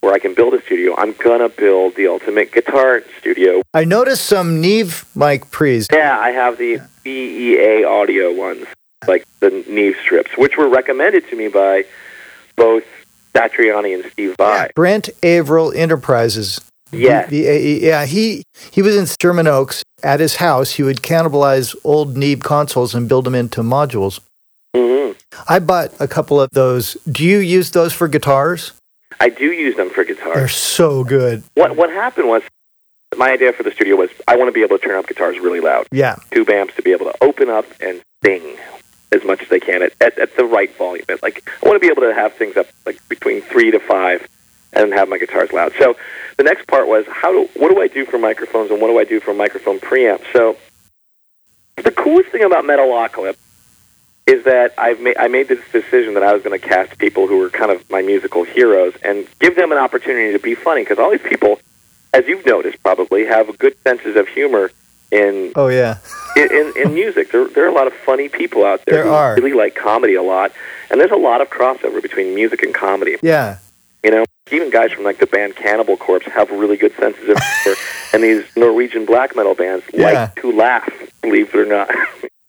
where I can build a studio, I'm gonna build the ultimate guitar studio I noticed some Neve mic pre's. yeah, I have the BAE audio ones, like the Neve strips, which were recommended to me by both Satriani and Steve Vai. Brent Averill Enterprises. Yes. B-A-E. Yeah, he he was in Sherman Oaks. At his house, he would cannibalize old Neve consoles and build them into modules. hmm I bought a couple of those. Do you use those for guitars? I do use them for guitar. They're so good. What what happened was my idea for the studio was I want to be able to turn up guitars really loud, Yeah. tube amps to be able to open up and sing as much as they can at, at, at the right volume. It's like I want to be able to have things up like between three to five and have my guitars loud. So the next part was how do what do I do for microphones and what do I do for microphone preamps? So the coolest thing about Metalocalypse is that I've made I made this decision that I was going to cast people who were kind of my musical heroes and give them an opportunity to be funny because all these people, as you've noticed probably, have good senses of humor in Oh yeah. in, in, in music. There, there are a lot of funny people out there There who are. really like comedy a lot, and there's a lot of crossover between music and comedy. Yeah. You know, even guys from like the band Cannibal Corpse have really good senses of humor, and these Norwegian black metal bands Yeah. like to laugh, believe it or not. *laughs*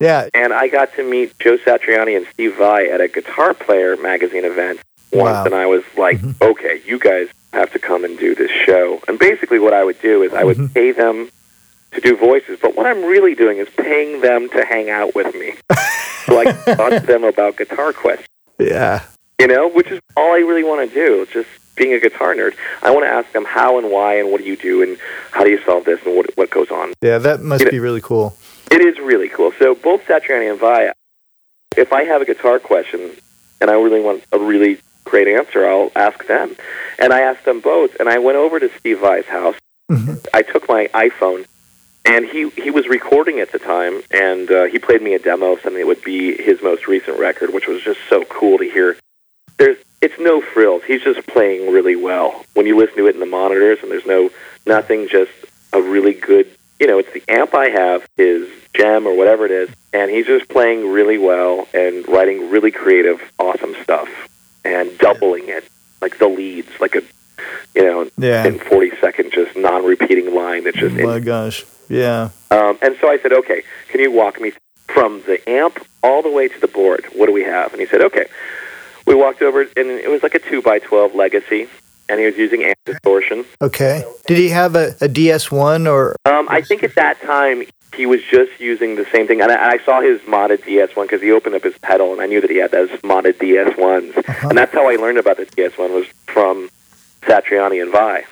Yeah. and I got to meet Joe Satriani and Steve Vai at a Guitar Player magazine event once, Wow. Mm-hmm. and I was like, okay, you guys have to come and do this show. And basically, what I would do is I would Mhm. pay them to do voices, but what I'm really doing is paying them to hang out with me, *laughs* so I talk to them about guitar questions. Yeah. You know, which is all I really want to do. Just being a guitar nerd, I want to ask them how and why and what do you do and how do you solve this and what what goes on. Yeah. That must You know- be really cool. It is really cool. So both Satriani and Vai, if I have a guitar question and I really want a really great answer, I'll ask them. And I asked them both, and I went over to Steve Vai's house. Mhm. I took my iPhone, and he he was recording at the time, and uh, he played me a demo of something that would be his most recent record, which was just so cool to hear. There's it's no frills. He's just playing really well when you listen to it in the monitors, and there's no nothing. Just a really good, you know, it's the amp I have, his gem or whatever it is, and he's just playing really well and writing really creative, awesome stuff, and doubling it like the leads, like a you know, Yeah. in 40 second, just non-repeating line that just Oh my gosh. Yeah. um, and so I said, okay, can you walk me from the amp all the way to the board? What do we have? And he said, okay. We walked over, and it was like a 2 by 12 Legacy, and he was using amp distortion. Okay. Did he have a, a DS1 or? Um, I think at that time, he was just using the same thing. And I, I saw his modded DS1 because he opened up his pedal, and I knew that he had those modded DS1s. Uh-huh. And that's how I learned about the DS1 was from Satriani and Vai.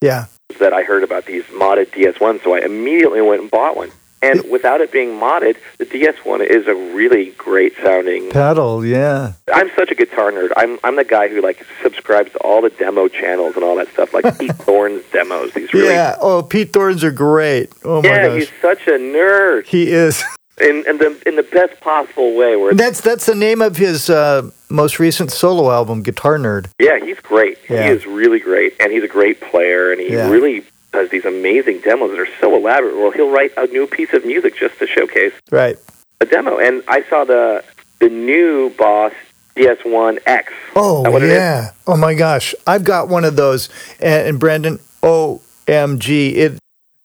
Yeah. that I heard about these modded DS1s, so I immediately went and bought one. And without it being modded, the DS1 is a really great sounding pedal. Yeah, I'm such a guitar nerd. I'm I'm the guy who like subscribes to all the demo channels and all that stuff, like *laughs* Pete Thorne's demos. These really yeah. Oh, Pete Thorne's are great. Oh my god. yeah, gosh, he's such a nerd he is. *laughs* in in the in the best possible way. Where That's that's the name of his uh, most recent solo album, Guitar Nerd. yeah, he's great. Yeah. He is really great, and he's a great player, and he Yeah. really does these amazing demos that are so elaborate. Well, he'll write a new piece of music just to showcase Right. a demo. And I saw the the new Boss DS1 X. Oh That what it is? yeah. Oh my gosh, I've got one of those, and, and Brendan, OMG, it.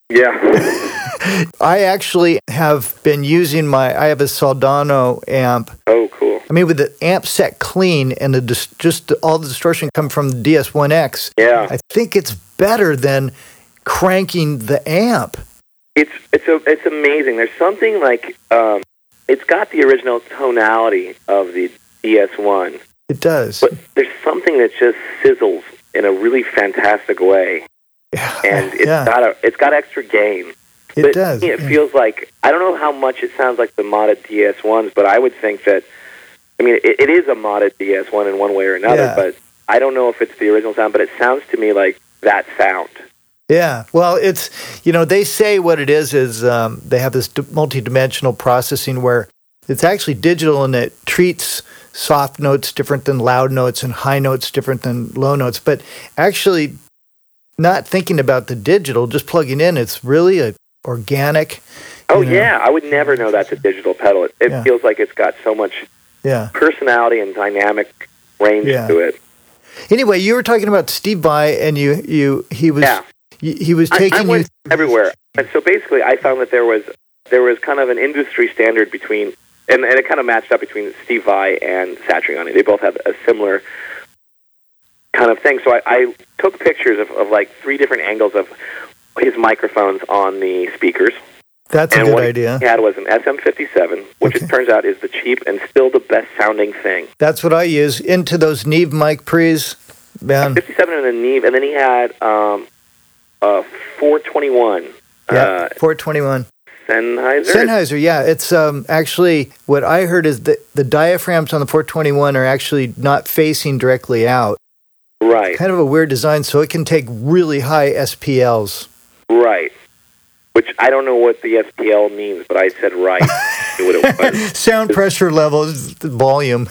Yeah. *laughs* I actually have been using my. I have a Soldano amp. oh, cool. I mean, with the amp set clean and the dis- just all the distortion come from the DS1X. Yeah. I think it's better than cranking the amp. It's it's a, it's amazing. There's something like um, it's got the original tonality of the DS1, It does. but there's something that just sizzles in a really fantastic way, yeah. and it's yeah, got a it's got extra gain. it but does. It yeah. feels like I don't know how much it sounds like the modded DS1s, but I would think that I mean it, it is a modded DS1 in one way or another. Yeah. But I don't know if it's the original sound, but it sounds to me like that sound. Yeah, well, it's you know they say what it is is um, they have this d- multidimensional processing where it's actually digital and it treats soft notes different than loud notes and high notes different than low notes. But actually, not thinking about the digital, just plugging in, it's really a organic. Oh you know, yeah, I would never know that's a digital pedal. It, it Yeah. feels like it's got so much yeah. personality and dynamic range Yeah. to it. Anyway, you were talking about Steve Vai, and you you he was Yeah. He, was taking I you. went everywhere, and so basically, I found that there was there was kind of an industry standard between, and, and it kind of matched up between Steve Vai and Satriani. They both have a similar kind of thing. So I, I took pictures of, of like three different angles of his microphones on the speakers. That's a and good what idea. he had was an SM57, which Okay. it turns out is the cheap and still the best sounding thing. That's what I use into those Neve mic pre's. Man, 57 and a Neve, and then he had um, a 421 yeah, uh, 421. Sennheiser. Sennheiser, yeah, it's um, actually what I heard is that the diaphragms on the 421 are actually not facing directly out. Right, Kind of a weird design, so it can take really high SPLs. right. Which I don't know what the SPL means, but I said right. I *laughs* knew what it was. Sound pressure levels, volume.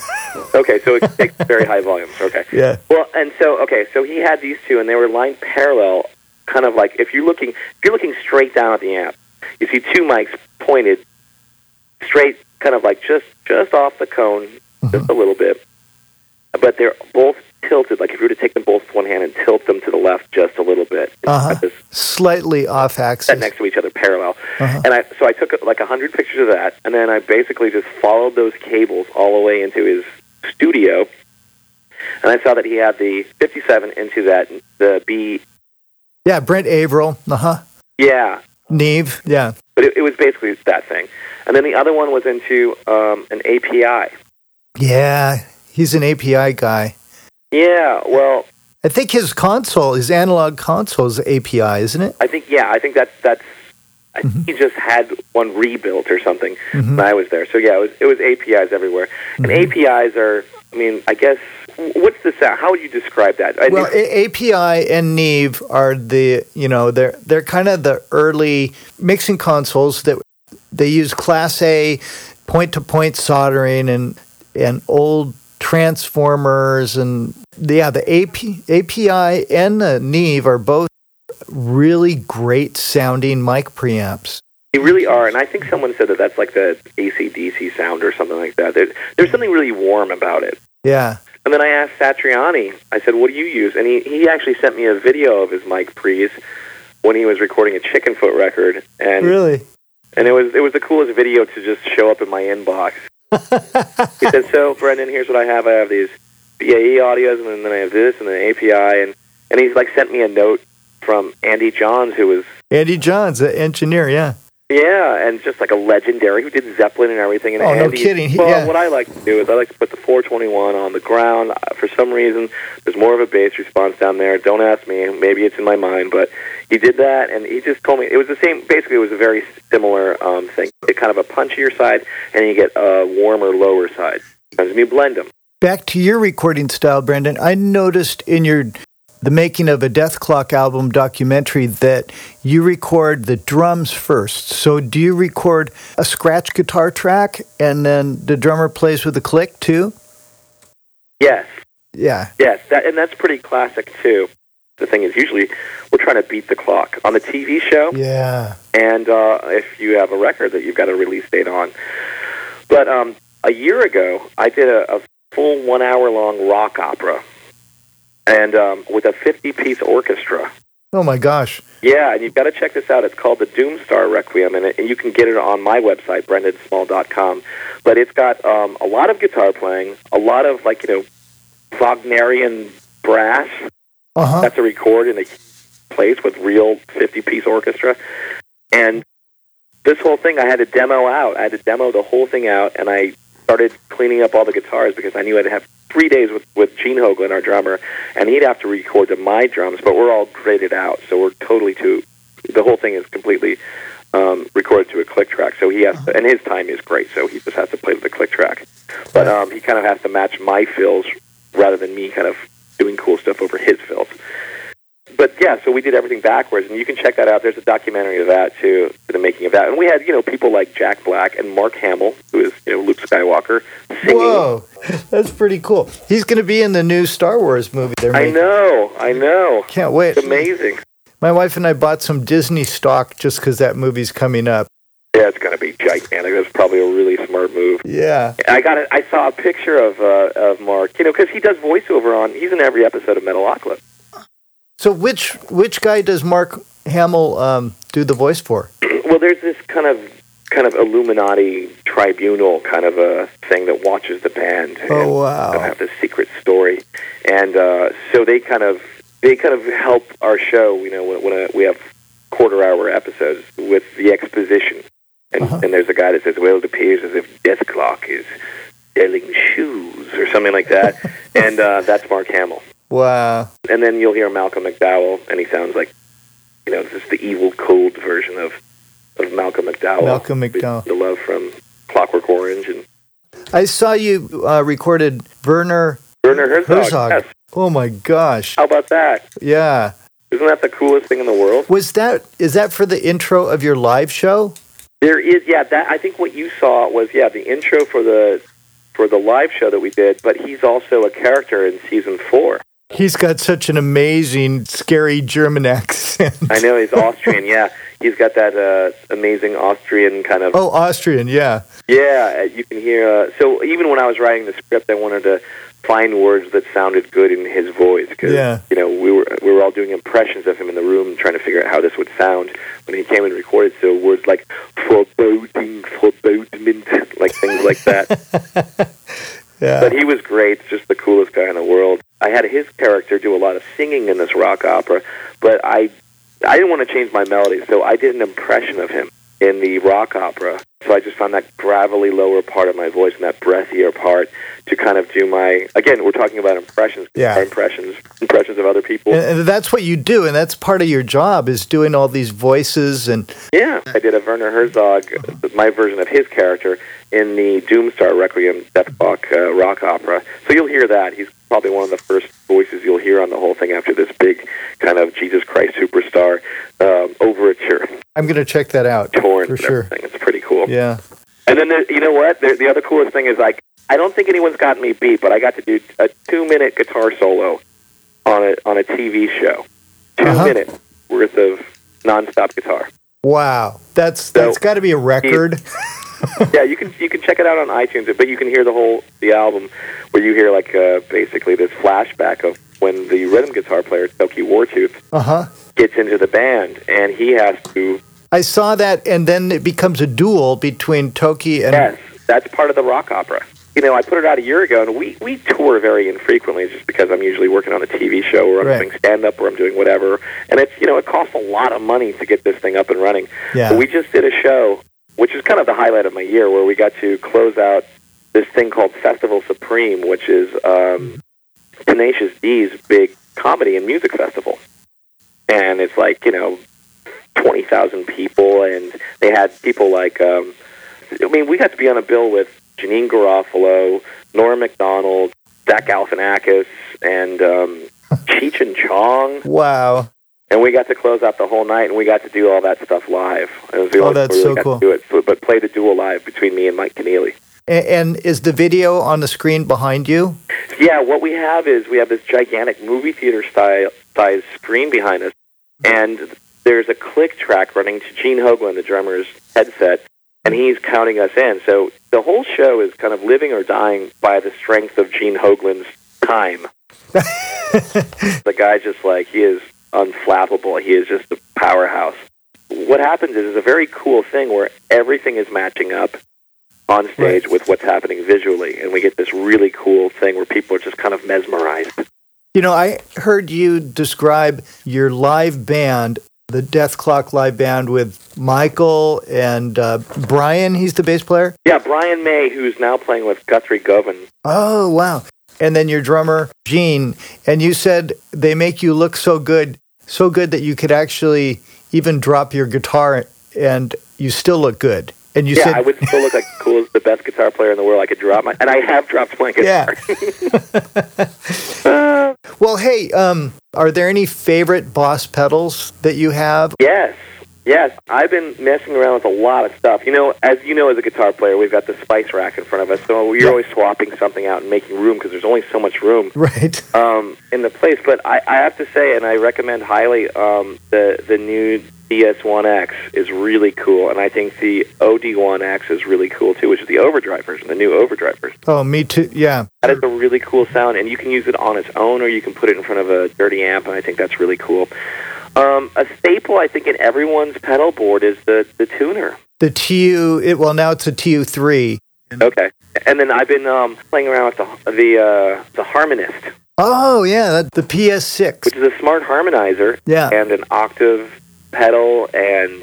Okay, so it takes very high volumes. Okay. *laughs* Yeah, Well, and so okay, so he had these two, and they were lined parallel, kind of like if you're looking, if you're looking straight down at the amp, you see two mics pointed straight, kind of like just just off the cone, just a little bit, but they're both tilted. Like if you were to take them both with one hand and tilt them to the left just a little bit, Uh-huh. this slightly off axis. next to each other parallel. Uh-huh. And I so I took like a hundred pictures of that, and then I basically just followed those cables all the way into his studio, and I saw that he had the 57 into that the B. Yeah, Brent Averill, uh huh. Yeah, Neve, yeah. but it, it was basically that thing, and then the other one was into um, an API. Yeah, he's an API guy. Yeah, well, I think his console, his analog console is API, isn't it? I think yeah, I think that's that's. I think he just had one rebuilt or something Mhm. when I was there. So yeah, it was it was APIs everywhere, and Mhm. APIs are. I mean, I guess what's the sound? How would you describe that? I Well, A- API and Neve are the you know they're they're kind of the early mixing consoles that they use Class A point to point soldering and and old transformers and yeah the AP, API and the Neve are both really great sounding mic preamps. They really are, and I think someone said that that's like the ACDC sound or something like that. There, there's something really warm about it. Yeah, And then I asked Satriani, I said, what do you use? And he, he actually sent me a video of his mic pre's when he was recording a Chickenfoot record. And really. and it was it was the coolest video to just show up in my inbox. *laughs* he said, so, Brendan, here's what I have. I have these BAE audios, and then I have this, and then API. And, and he's like sent me a note from Andy Johns, who was Andy Johns, the engineer. Yeah. Yeah, and just like a legendary who did Zeppelin and everything. And Oh, no Andy, kidding. He- Well, yeah. what I like to do is I like to put the 421 on the ground. Uh, For some reason, there's more of a bass response down there. Don't ask me. Maybe it's in my mind, but he did that, and he just told me it was the same. Basically, it was a very similar um, thing. It kind of a punchier side, and you get a warmer lower side. And you blend them. Back to your recording style, Brendan. I noticed in your the making of a Dethklok album documentary that you record the drums first. So do you record a scratch guitar track and then the drummer plays with a click too? Yes. Yeah. Yes, that, and that's pretty classic too. The thing is, usually we're trying to beat the clock on the TV show. Yeah. And uh, if you have a record that you've got a release date on, but um, a year ago I did a, a full one hour long rock opera and um, with a 50 piece orchestra. Oh my gosh. Yeah, and you've got to check this out. It's called the Doomstar Requiem, and, it, and you can get it on my website, brendansmall.com. But it's got um, a lot of guitar playing, a lot of, like, you know, Wagnerian brass. Uh-huh. That's a record in a place with real 50 piece orchestra. And this whole thing I had to demo out. I had to demo the whole thing out, and I started cleaning up all the guitars because I knew I'd have three days with with Gene Hoglan, our drummer, and he'd have to record to my drums. But we're all graded out, so we're totally to the whole thing is completely um, recorded to a click track. So he has, to, and his time is great, so he just has to play to the click track. But um, he kind of has to match my fills rather than me kind of doing cool stuff over his but yeah, so we did everything backwards, and you can check that out. There's a documentary of that too, the making of that. And we had you know people like Jack Black and Mark Hamill, who is you know Luke Skywalker, singing. Whoa, *laughs* that's pretty cool. He's going to be in the new Star Wars movie. They're making. I know, I know. Can't wait. It's amazing. My wife and I bought some Disney stock just because that movie's coming up. Yeah, it's going to be gigantic. That's probably a really smart move. Yeah, I got it. I saw a picture of uh, of Mark. You know, because he does voiceover on. He's in every episode of Metalocalypse. So which which guy does Mark Hamill um, do the voice for? well, there's this kind of kind of Illuminati tribunal kind of a thing that watches the band. Oh wow! Have this secret story, and uh, so they kind of they kind of help our show. You know, when, when a, we have quarter hour episodes with the exposition, and, Uh-huh. and there's a guy that says, "Well, it appears as if Dethklok is selling shoes" or something like that, *laughs* and uh, that's Mark Hamill. Wow. And then you'll hear Malcolm McDowell, and he sounds like, you know, just the evil, cold version of of Malcolm McDowell. Malcolm McDowell. The love from Clockwork Orange and I saw you uh, recorded Werner Werner Herzog. Herzog. Yes. Oh my gosh! How about that? Yeah. Isn't that the coolest thing in the world? Was that is that for the intro of your live show? There is, yeah. That I think what you saw was, yeah, the intro for the for the live show that we did. But he's also a character in season four. He's got such an amazing, scary German accent. I know he's *laughs* Austrian. yeah, he's got that uh, amazing Austrian kind of. Oh, Austrian, yeah. Yeah, uh, you can hear. Uh, so even when I was writing the script, I wanted to find words that sounded good in his voice because Yeah. you know we were we were all doing impressions of him in the room, trying to figure out how this would sound when he came and recorded. So words like foreboding, forebodement, like things like that. *laughs* Yeah. But he was great, just the coolest guy in the world. I had his character do a lot of singing in this rock opera, but I I didn't want to change my melody, so I did an impression of him in the rock opera. So I just found that gravelly lower part of my voice and that breathier part to kind of do my again, we're talking about impressions, Yeah. impressions, impressions of other people. and, and that's what you do, and that's part of your job is doing all these voices and Yeah, I did a Werner Herzog, my version of his character in the Doomstar Requiem Dethklok uh, rock opera. So you'll hear that. He's probably one of the first voices you'll hear on the whole thing after this big kind of Jesus Christ superstar um, overture I'm going to check that out torn for sure. everything. It's pretty cool. Yeah. And then there, you know what? There, the other coolest thing is like I don't think anyone's gotten me beat, but I got to do a two minute guitar solo on a on a TV show. 2 Uh-huh. minutes worth of nonstop guitar. Wow. That's that's got to be a record. *laughs* yeah, you can you can check it out on iTunes, but you can hear the whole the album where you hear like uh, basically this flashback of when the rhythm guitar player Toki Wartooth Uh huh. gets into the band and he has to I saw that, and then it becomes a duel between Toki and. yes, that's part of the rock opera. You know, I put it out a year ago, and we we tour very infrequently, just because I'm usually working on a TV show or I'm Right. doing stand up or I'm doing whatever, and it's you know it costs a lot of money to get this thing up and running. Yeah. But we just did a show, which is kind of the highlight of my year, where we got to close out this thing called Festival Supreme, which is um, Tenacious D's big comedy and music festival. and it's like you know twenty thousand people, and they had people like um, I mean, we got to be on a bill with Janeane Garofalo, Norm Macdonald, Zach Galifianakis, and um, *laughs* Cheech and Chong. Wow. And we got to close out the whole night, and we got to do all that stuff live. It was the Oh, only that's we so got cool. To do it, but play the duel live between me and Mike Keneally. And is the video on the screen behind you? Yeah, what we have is we have this gigantic movie theater style size screen behind us, and there's a click track running to Gene Hoglan, the drummer's headset, and he's counting us in. So the whole show is kind of living or dying by the strength of Gene Hoglan's time. *laughs* the guy just like he is unflappable. He is just a powerhouse. What happens is, is a very cool thing where everything is matching up on stage Right. with what's happening visually, and we get this really cool thing where people are just kind of mesmerized. You know, I heard you describe your live band, the Dethklok live band with Michael and uh, Brian. He's the bass player. Yeah, Brian May, who's now playing with Guthrie Govan. Oh, wow. And then your drummer, Gene. And you said they make you look so good, so good that you could actually even drop your guitar and you still look good. And you yeah, said, I would still look like cool as the best guitar player in the world. I could drop my, and I have dropped my guitar. Uh, *laughs* well, hey, um, are there any favorite Boss pedals that you have? yes, yes. I've been messing around with a lot of stuff. You know, as you know, as a guitar player, we've got the spice rack in front of us, so you're Yeah. always swapping something out and making room because there's only so much room. *laughs* Right. um, in the place. But I, I have to say, and I recommend highly, um, the the new DS1X is really cool, and I think the OD1X is really cool too, which is the overdrive version, the new overdrive version. Oh, me too. Yeah. That is a really cool sound, and you can use it on its own, or you can put it in front of a dirty amp, and I think that's really cool. Um, a staple, I think, in everyone's pedal board is the the tuner. The TU, it, well, now it's a TU3. Okay, and then I've been um, playing around with the the uh, the harmonist, Oh, yeah, that, the PS6. which is a smart harmonizer. Yeah. and an octave pedal, and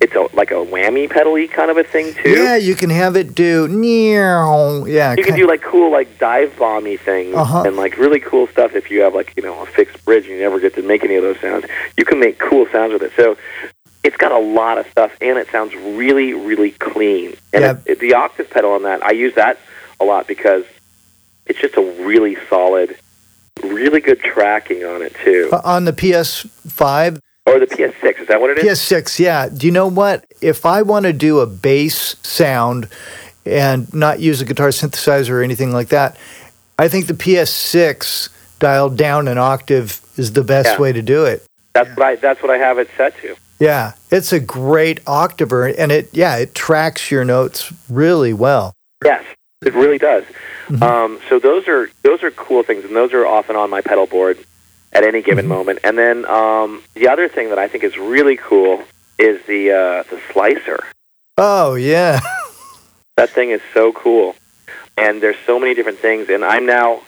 it's a like a whammy pedal-y kind of a thing too. Yeah, you can have it do. meow. Yeah. You can do like cool like dive bomby things Uh-huh. and like really cool stuff if you have like you know a fixed bridge and you never get to make any of those sounds. You can make cool sounds with it. So it's got a lot of stuff and it sounds really really clean. And Yeah. it, it, the octave pedal on that I use that a lot because it's just a really solid, really good tracking on it too. Uh, on the PS5, Or the PS6 is that what it is? PS6, yeah. Do you know what? If I want to do a bass sound and not use a guitar synthesizer or anything like that, I think the PS6 dialed down an octave is the best Yeah. way to do it. That's what I that's what I have it set to. Yeah, it's a great octaver, and it yeah it tracks your notes really well. Yes, it really does. Mhm. Um, so those are those are cool things, and those are often on my pedal board at any given Mhm. moment. And then um, the other thing that I think is really cool is the uh, the slicer. Oh yeah, *laughs* That thing is so cool, and there's so many different things. And I'm now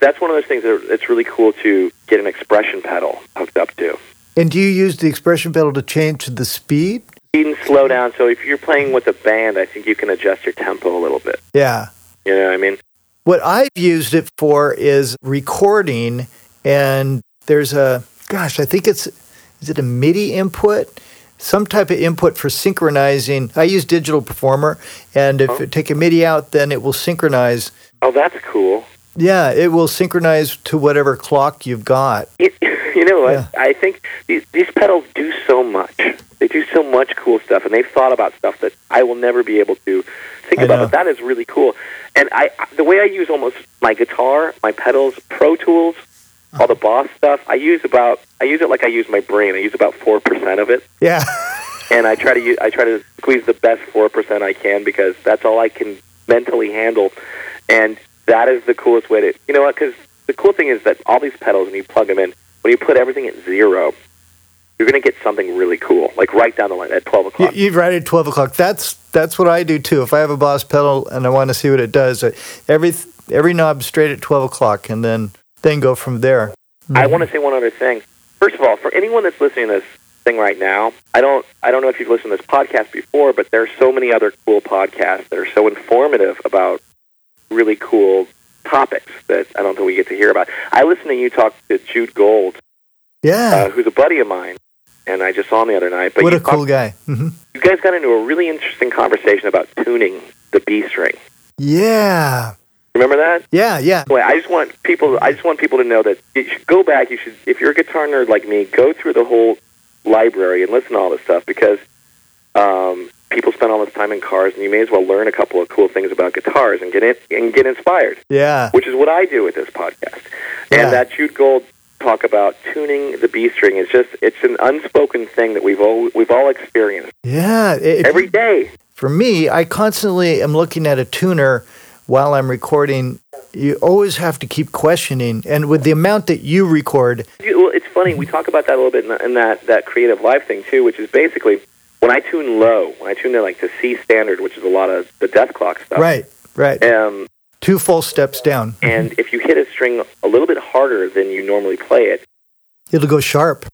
that's one of those things that it's really cool to get an expression pedal hooked up to. and do you use the expression pedal to change the speed? You can slow down. So if you're playing with a band, I think you can adjust your tempo a little bit. Yeah. You know what I mean? What I've used it for is recording, and there's a gosh, I think it's is it a MIDI input, some type of input for synchronizing. I use Digital Performer, and if Oh. you take a MIDI out, then it will synchronize. Oh, that's cool. Yeah, it will synchronize to whatever clock you've got. *laughs* You, you know what? Yeah. I think these, these pedals do so much. They do so much cool stuff, and they've thought about stuff that I will never be able to think I about. know. But that is really cool. And I, the way I use almost my guitar, my pedals, Pro Tools, all the Boss stuff, I use about I use it like I use my brain. I use about four percent of it, Yeah, *laughs* and I try to use, I try to squeeze the best four percent I can because that's all I can mentally handle, and that is the coolest way to you know what? Because the cool thing is that all these pedals, when you plug them in, when you put everything at zero, you're going to get something really cool, like right down the line at twelve o'clock. you write at twelve o'clock. That's that's what I do too. If I have a Boss pedal and I want to see what it does, uh, every every knob straight at twelve o'clock, and then then go from there. I want to say one other thing. First of all, for anyone that's listening to this thing right now, I don't I don't know if you've listened to this podcast before, but there are so many other cool podcasts that are so informative about really cool topics that I don't think we get to hear about. I listened to you talk to Jude Gold Yeah. uh, who's a buddy of mine, and I just saw him the other night. But what a cool talked- guy. hmm You guys got into a really interesting conversation about tuning the B string. Yeah. Remember that? Yeah, yeah. Anyway, I just want people. I just want people to know that you should go back. You should, if you're a guitar nerd like me, go through the whole library and listen to all this stuff because um, people spend all this time in cars, and you may as well learn a couple of cool things about guitars and get in, and get inspired. Yeah. Which is what I do with this podcast. Yeah. And that Jude Gold talk about tuning the B string is just it's an unspoken thing that we've all we've all experienced Yeah. It- every day. for me, I constantly am looking at a tuner while I'm recording. You always have to keep questioning. And with the amount that you record, Well, it's funny. We talk about that a little bit in, the, in that that CreativeLive thing too, which is basically when I tune low, when I tune to like to C standard, which is a lot of the Dethklok stuff. right, right, Um, two full steps down, *laughs* and if you hit a string a little bit harder than you normally play it, it'll go sharp.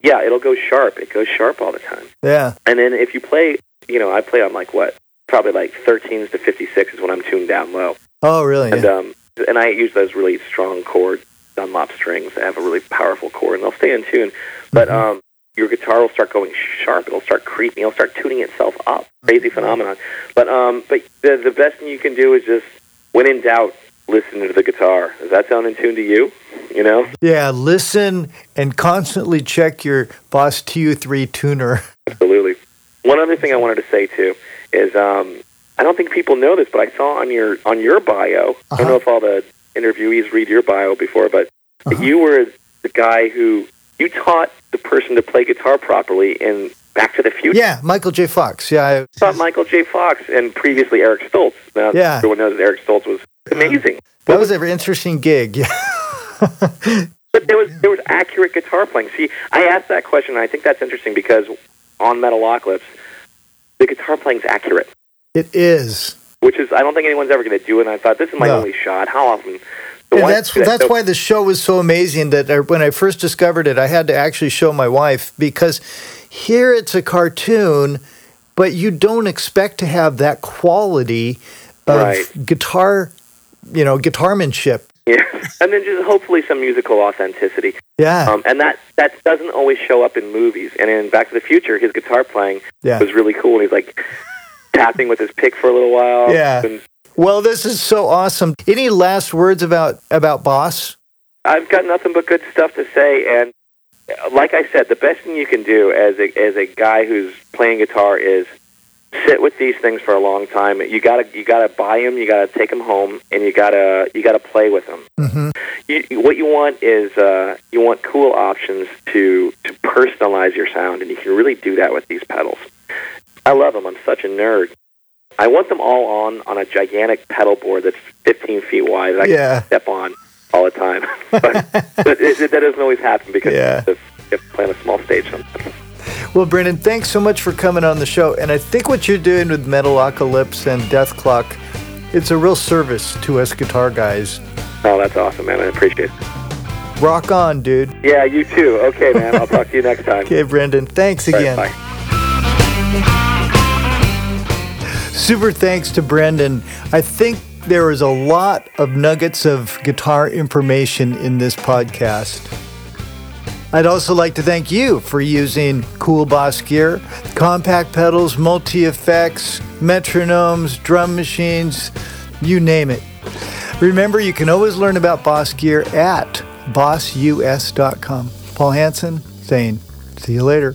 yeah, it'll go sharp. It goes sharp all the time. Yeah. And then if you play, you know, I play on like what, probably like 13s to 56 is when I'm tuned down low. Oh, really? And Yeah. um, and I use those really strong chord Dunlop strings that have a really powerful chord, and they'll stay in tune. But Mm-hmm. um, your guitar will start going sharp. It'll start creeping. It'll start tuning itself up. Crazy phenomenon. But um, but the the best thing you can do is just when in doubt, listen to the guitar. Does that sound in tune to you? You know, Yeah, listen and constantly check your Boss TU3 tuner. absolutely. One other thing I wanted to say too is um, I don't think people know this, but I saw on your on your bio. I Uh-huh. don't know if all the interviewees read your bio before, but Uh-huh. you were the guy who you taught the person to play guitar properly in Back to the Future. Yeah, Michael J. Fox. Yeah. I- taught Michael J. Fox and previously Eric Stoltz. Now Yeah. everyone knows that Eric Stoltz was amazing. That was an interesting gig. Yeah. *laughs* But there was there was accurate guitar playing. See, I asked that question, and I think that's interesting because on Metalocalypse, the guitar playing's accurate, It is. which is I don't think anyone's ever going to do it. And I thought this is my No. only shot. How often? So And that's that's So- why the show was so amazing that I, when I first discovered it, I had to actually show my wife because here it's a cartoon, but you don't expect to have that quality of Right. guitar, you know, guitarmanship. Yeah, *laughs* and then just hopefully some musical authenticity. Yeah, Um, and that that doesn't always show up in movies. And in Back to the Future, his guitar playing yeah. was really cool. He's like *laughs* tapping with his pick for a little while. Yeah. And Well, this is so awesome. Any last words about about Boss? I've got nothing but good stuff to say. And uh, like I said, the best thing you can do as a as a guy who's playing guitar is sit with these things for a long time. You gotta you gotta buy them. You gotta take them home, and you gotta you gotta play with them. hmm You, what you want is uh, you want cool options to to personalize your sound, and you can really do that with these pedals. I love them. I'm such a nerd. I want them all on on a gigantic pedal board that's 15 feet wide that I Yeah. can step on all the time. *laughs* but but it, it, that doesn't always happen because Yeah. you have to play on a small stage sometimes. Well, Brendan, thanks so much for coming on the show. And I think what you're doing with Metalocalypse and Dethklok, it's a real service to us guitar guys. Oh, that's awesome, man. I appreciate it. Rock on, dude. Yeah, you too. Okay, man. I'll talk to you next time. *laughs* Okay, Brendan, thanks right, again. bye. Super thanks to Brendan. I think there is a lot of nuggets of guitar information in this podcast. I'd also like to thank you for using Cool Boss gear, compact pedals, multi effects, metronomes, drum machines, you name it. Remember, you can always learn about Boss gear at bossus.com. Paul Hansen saying, see you later.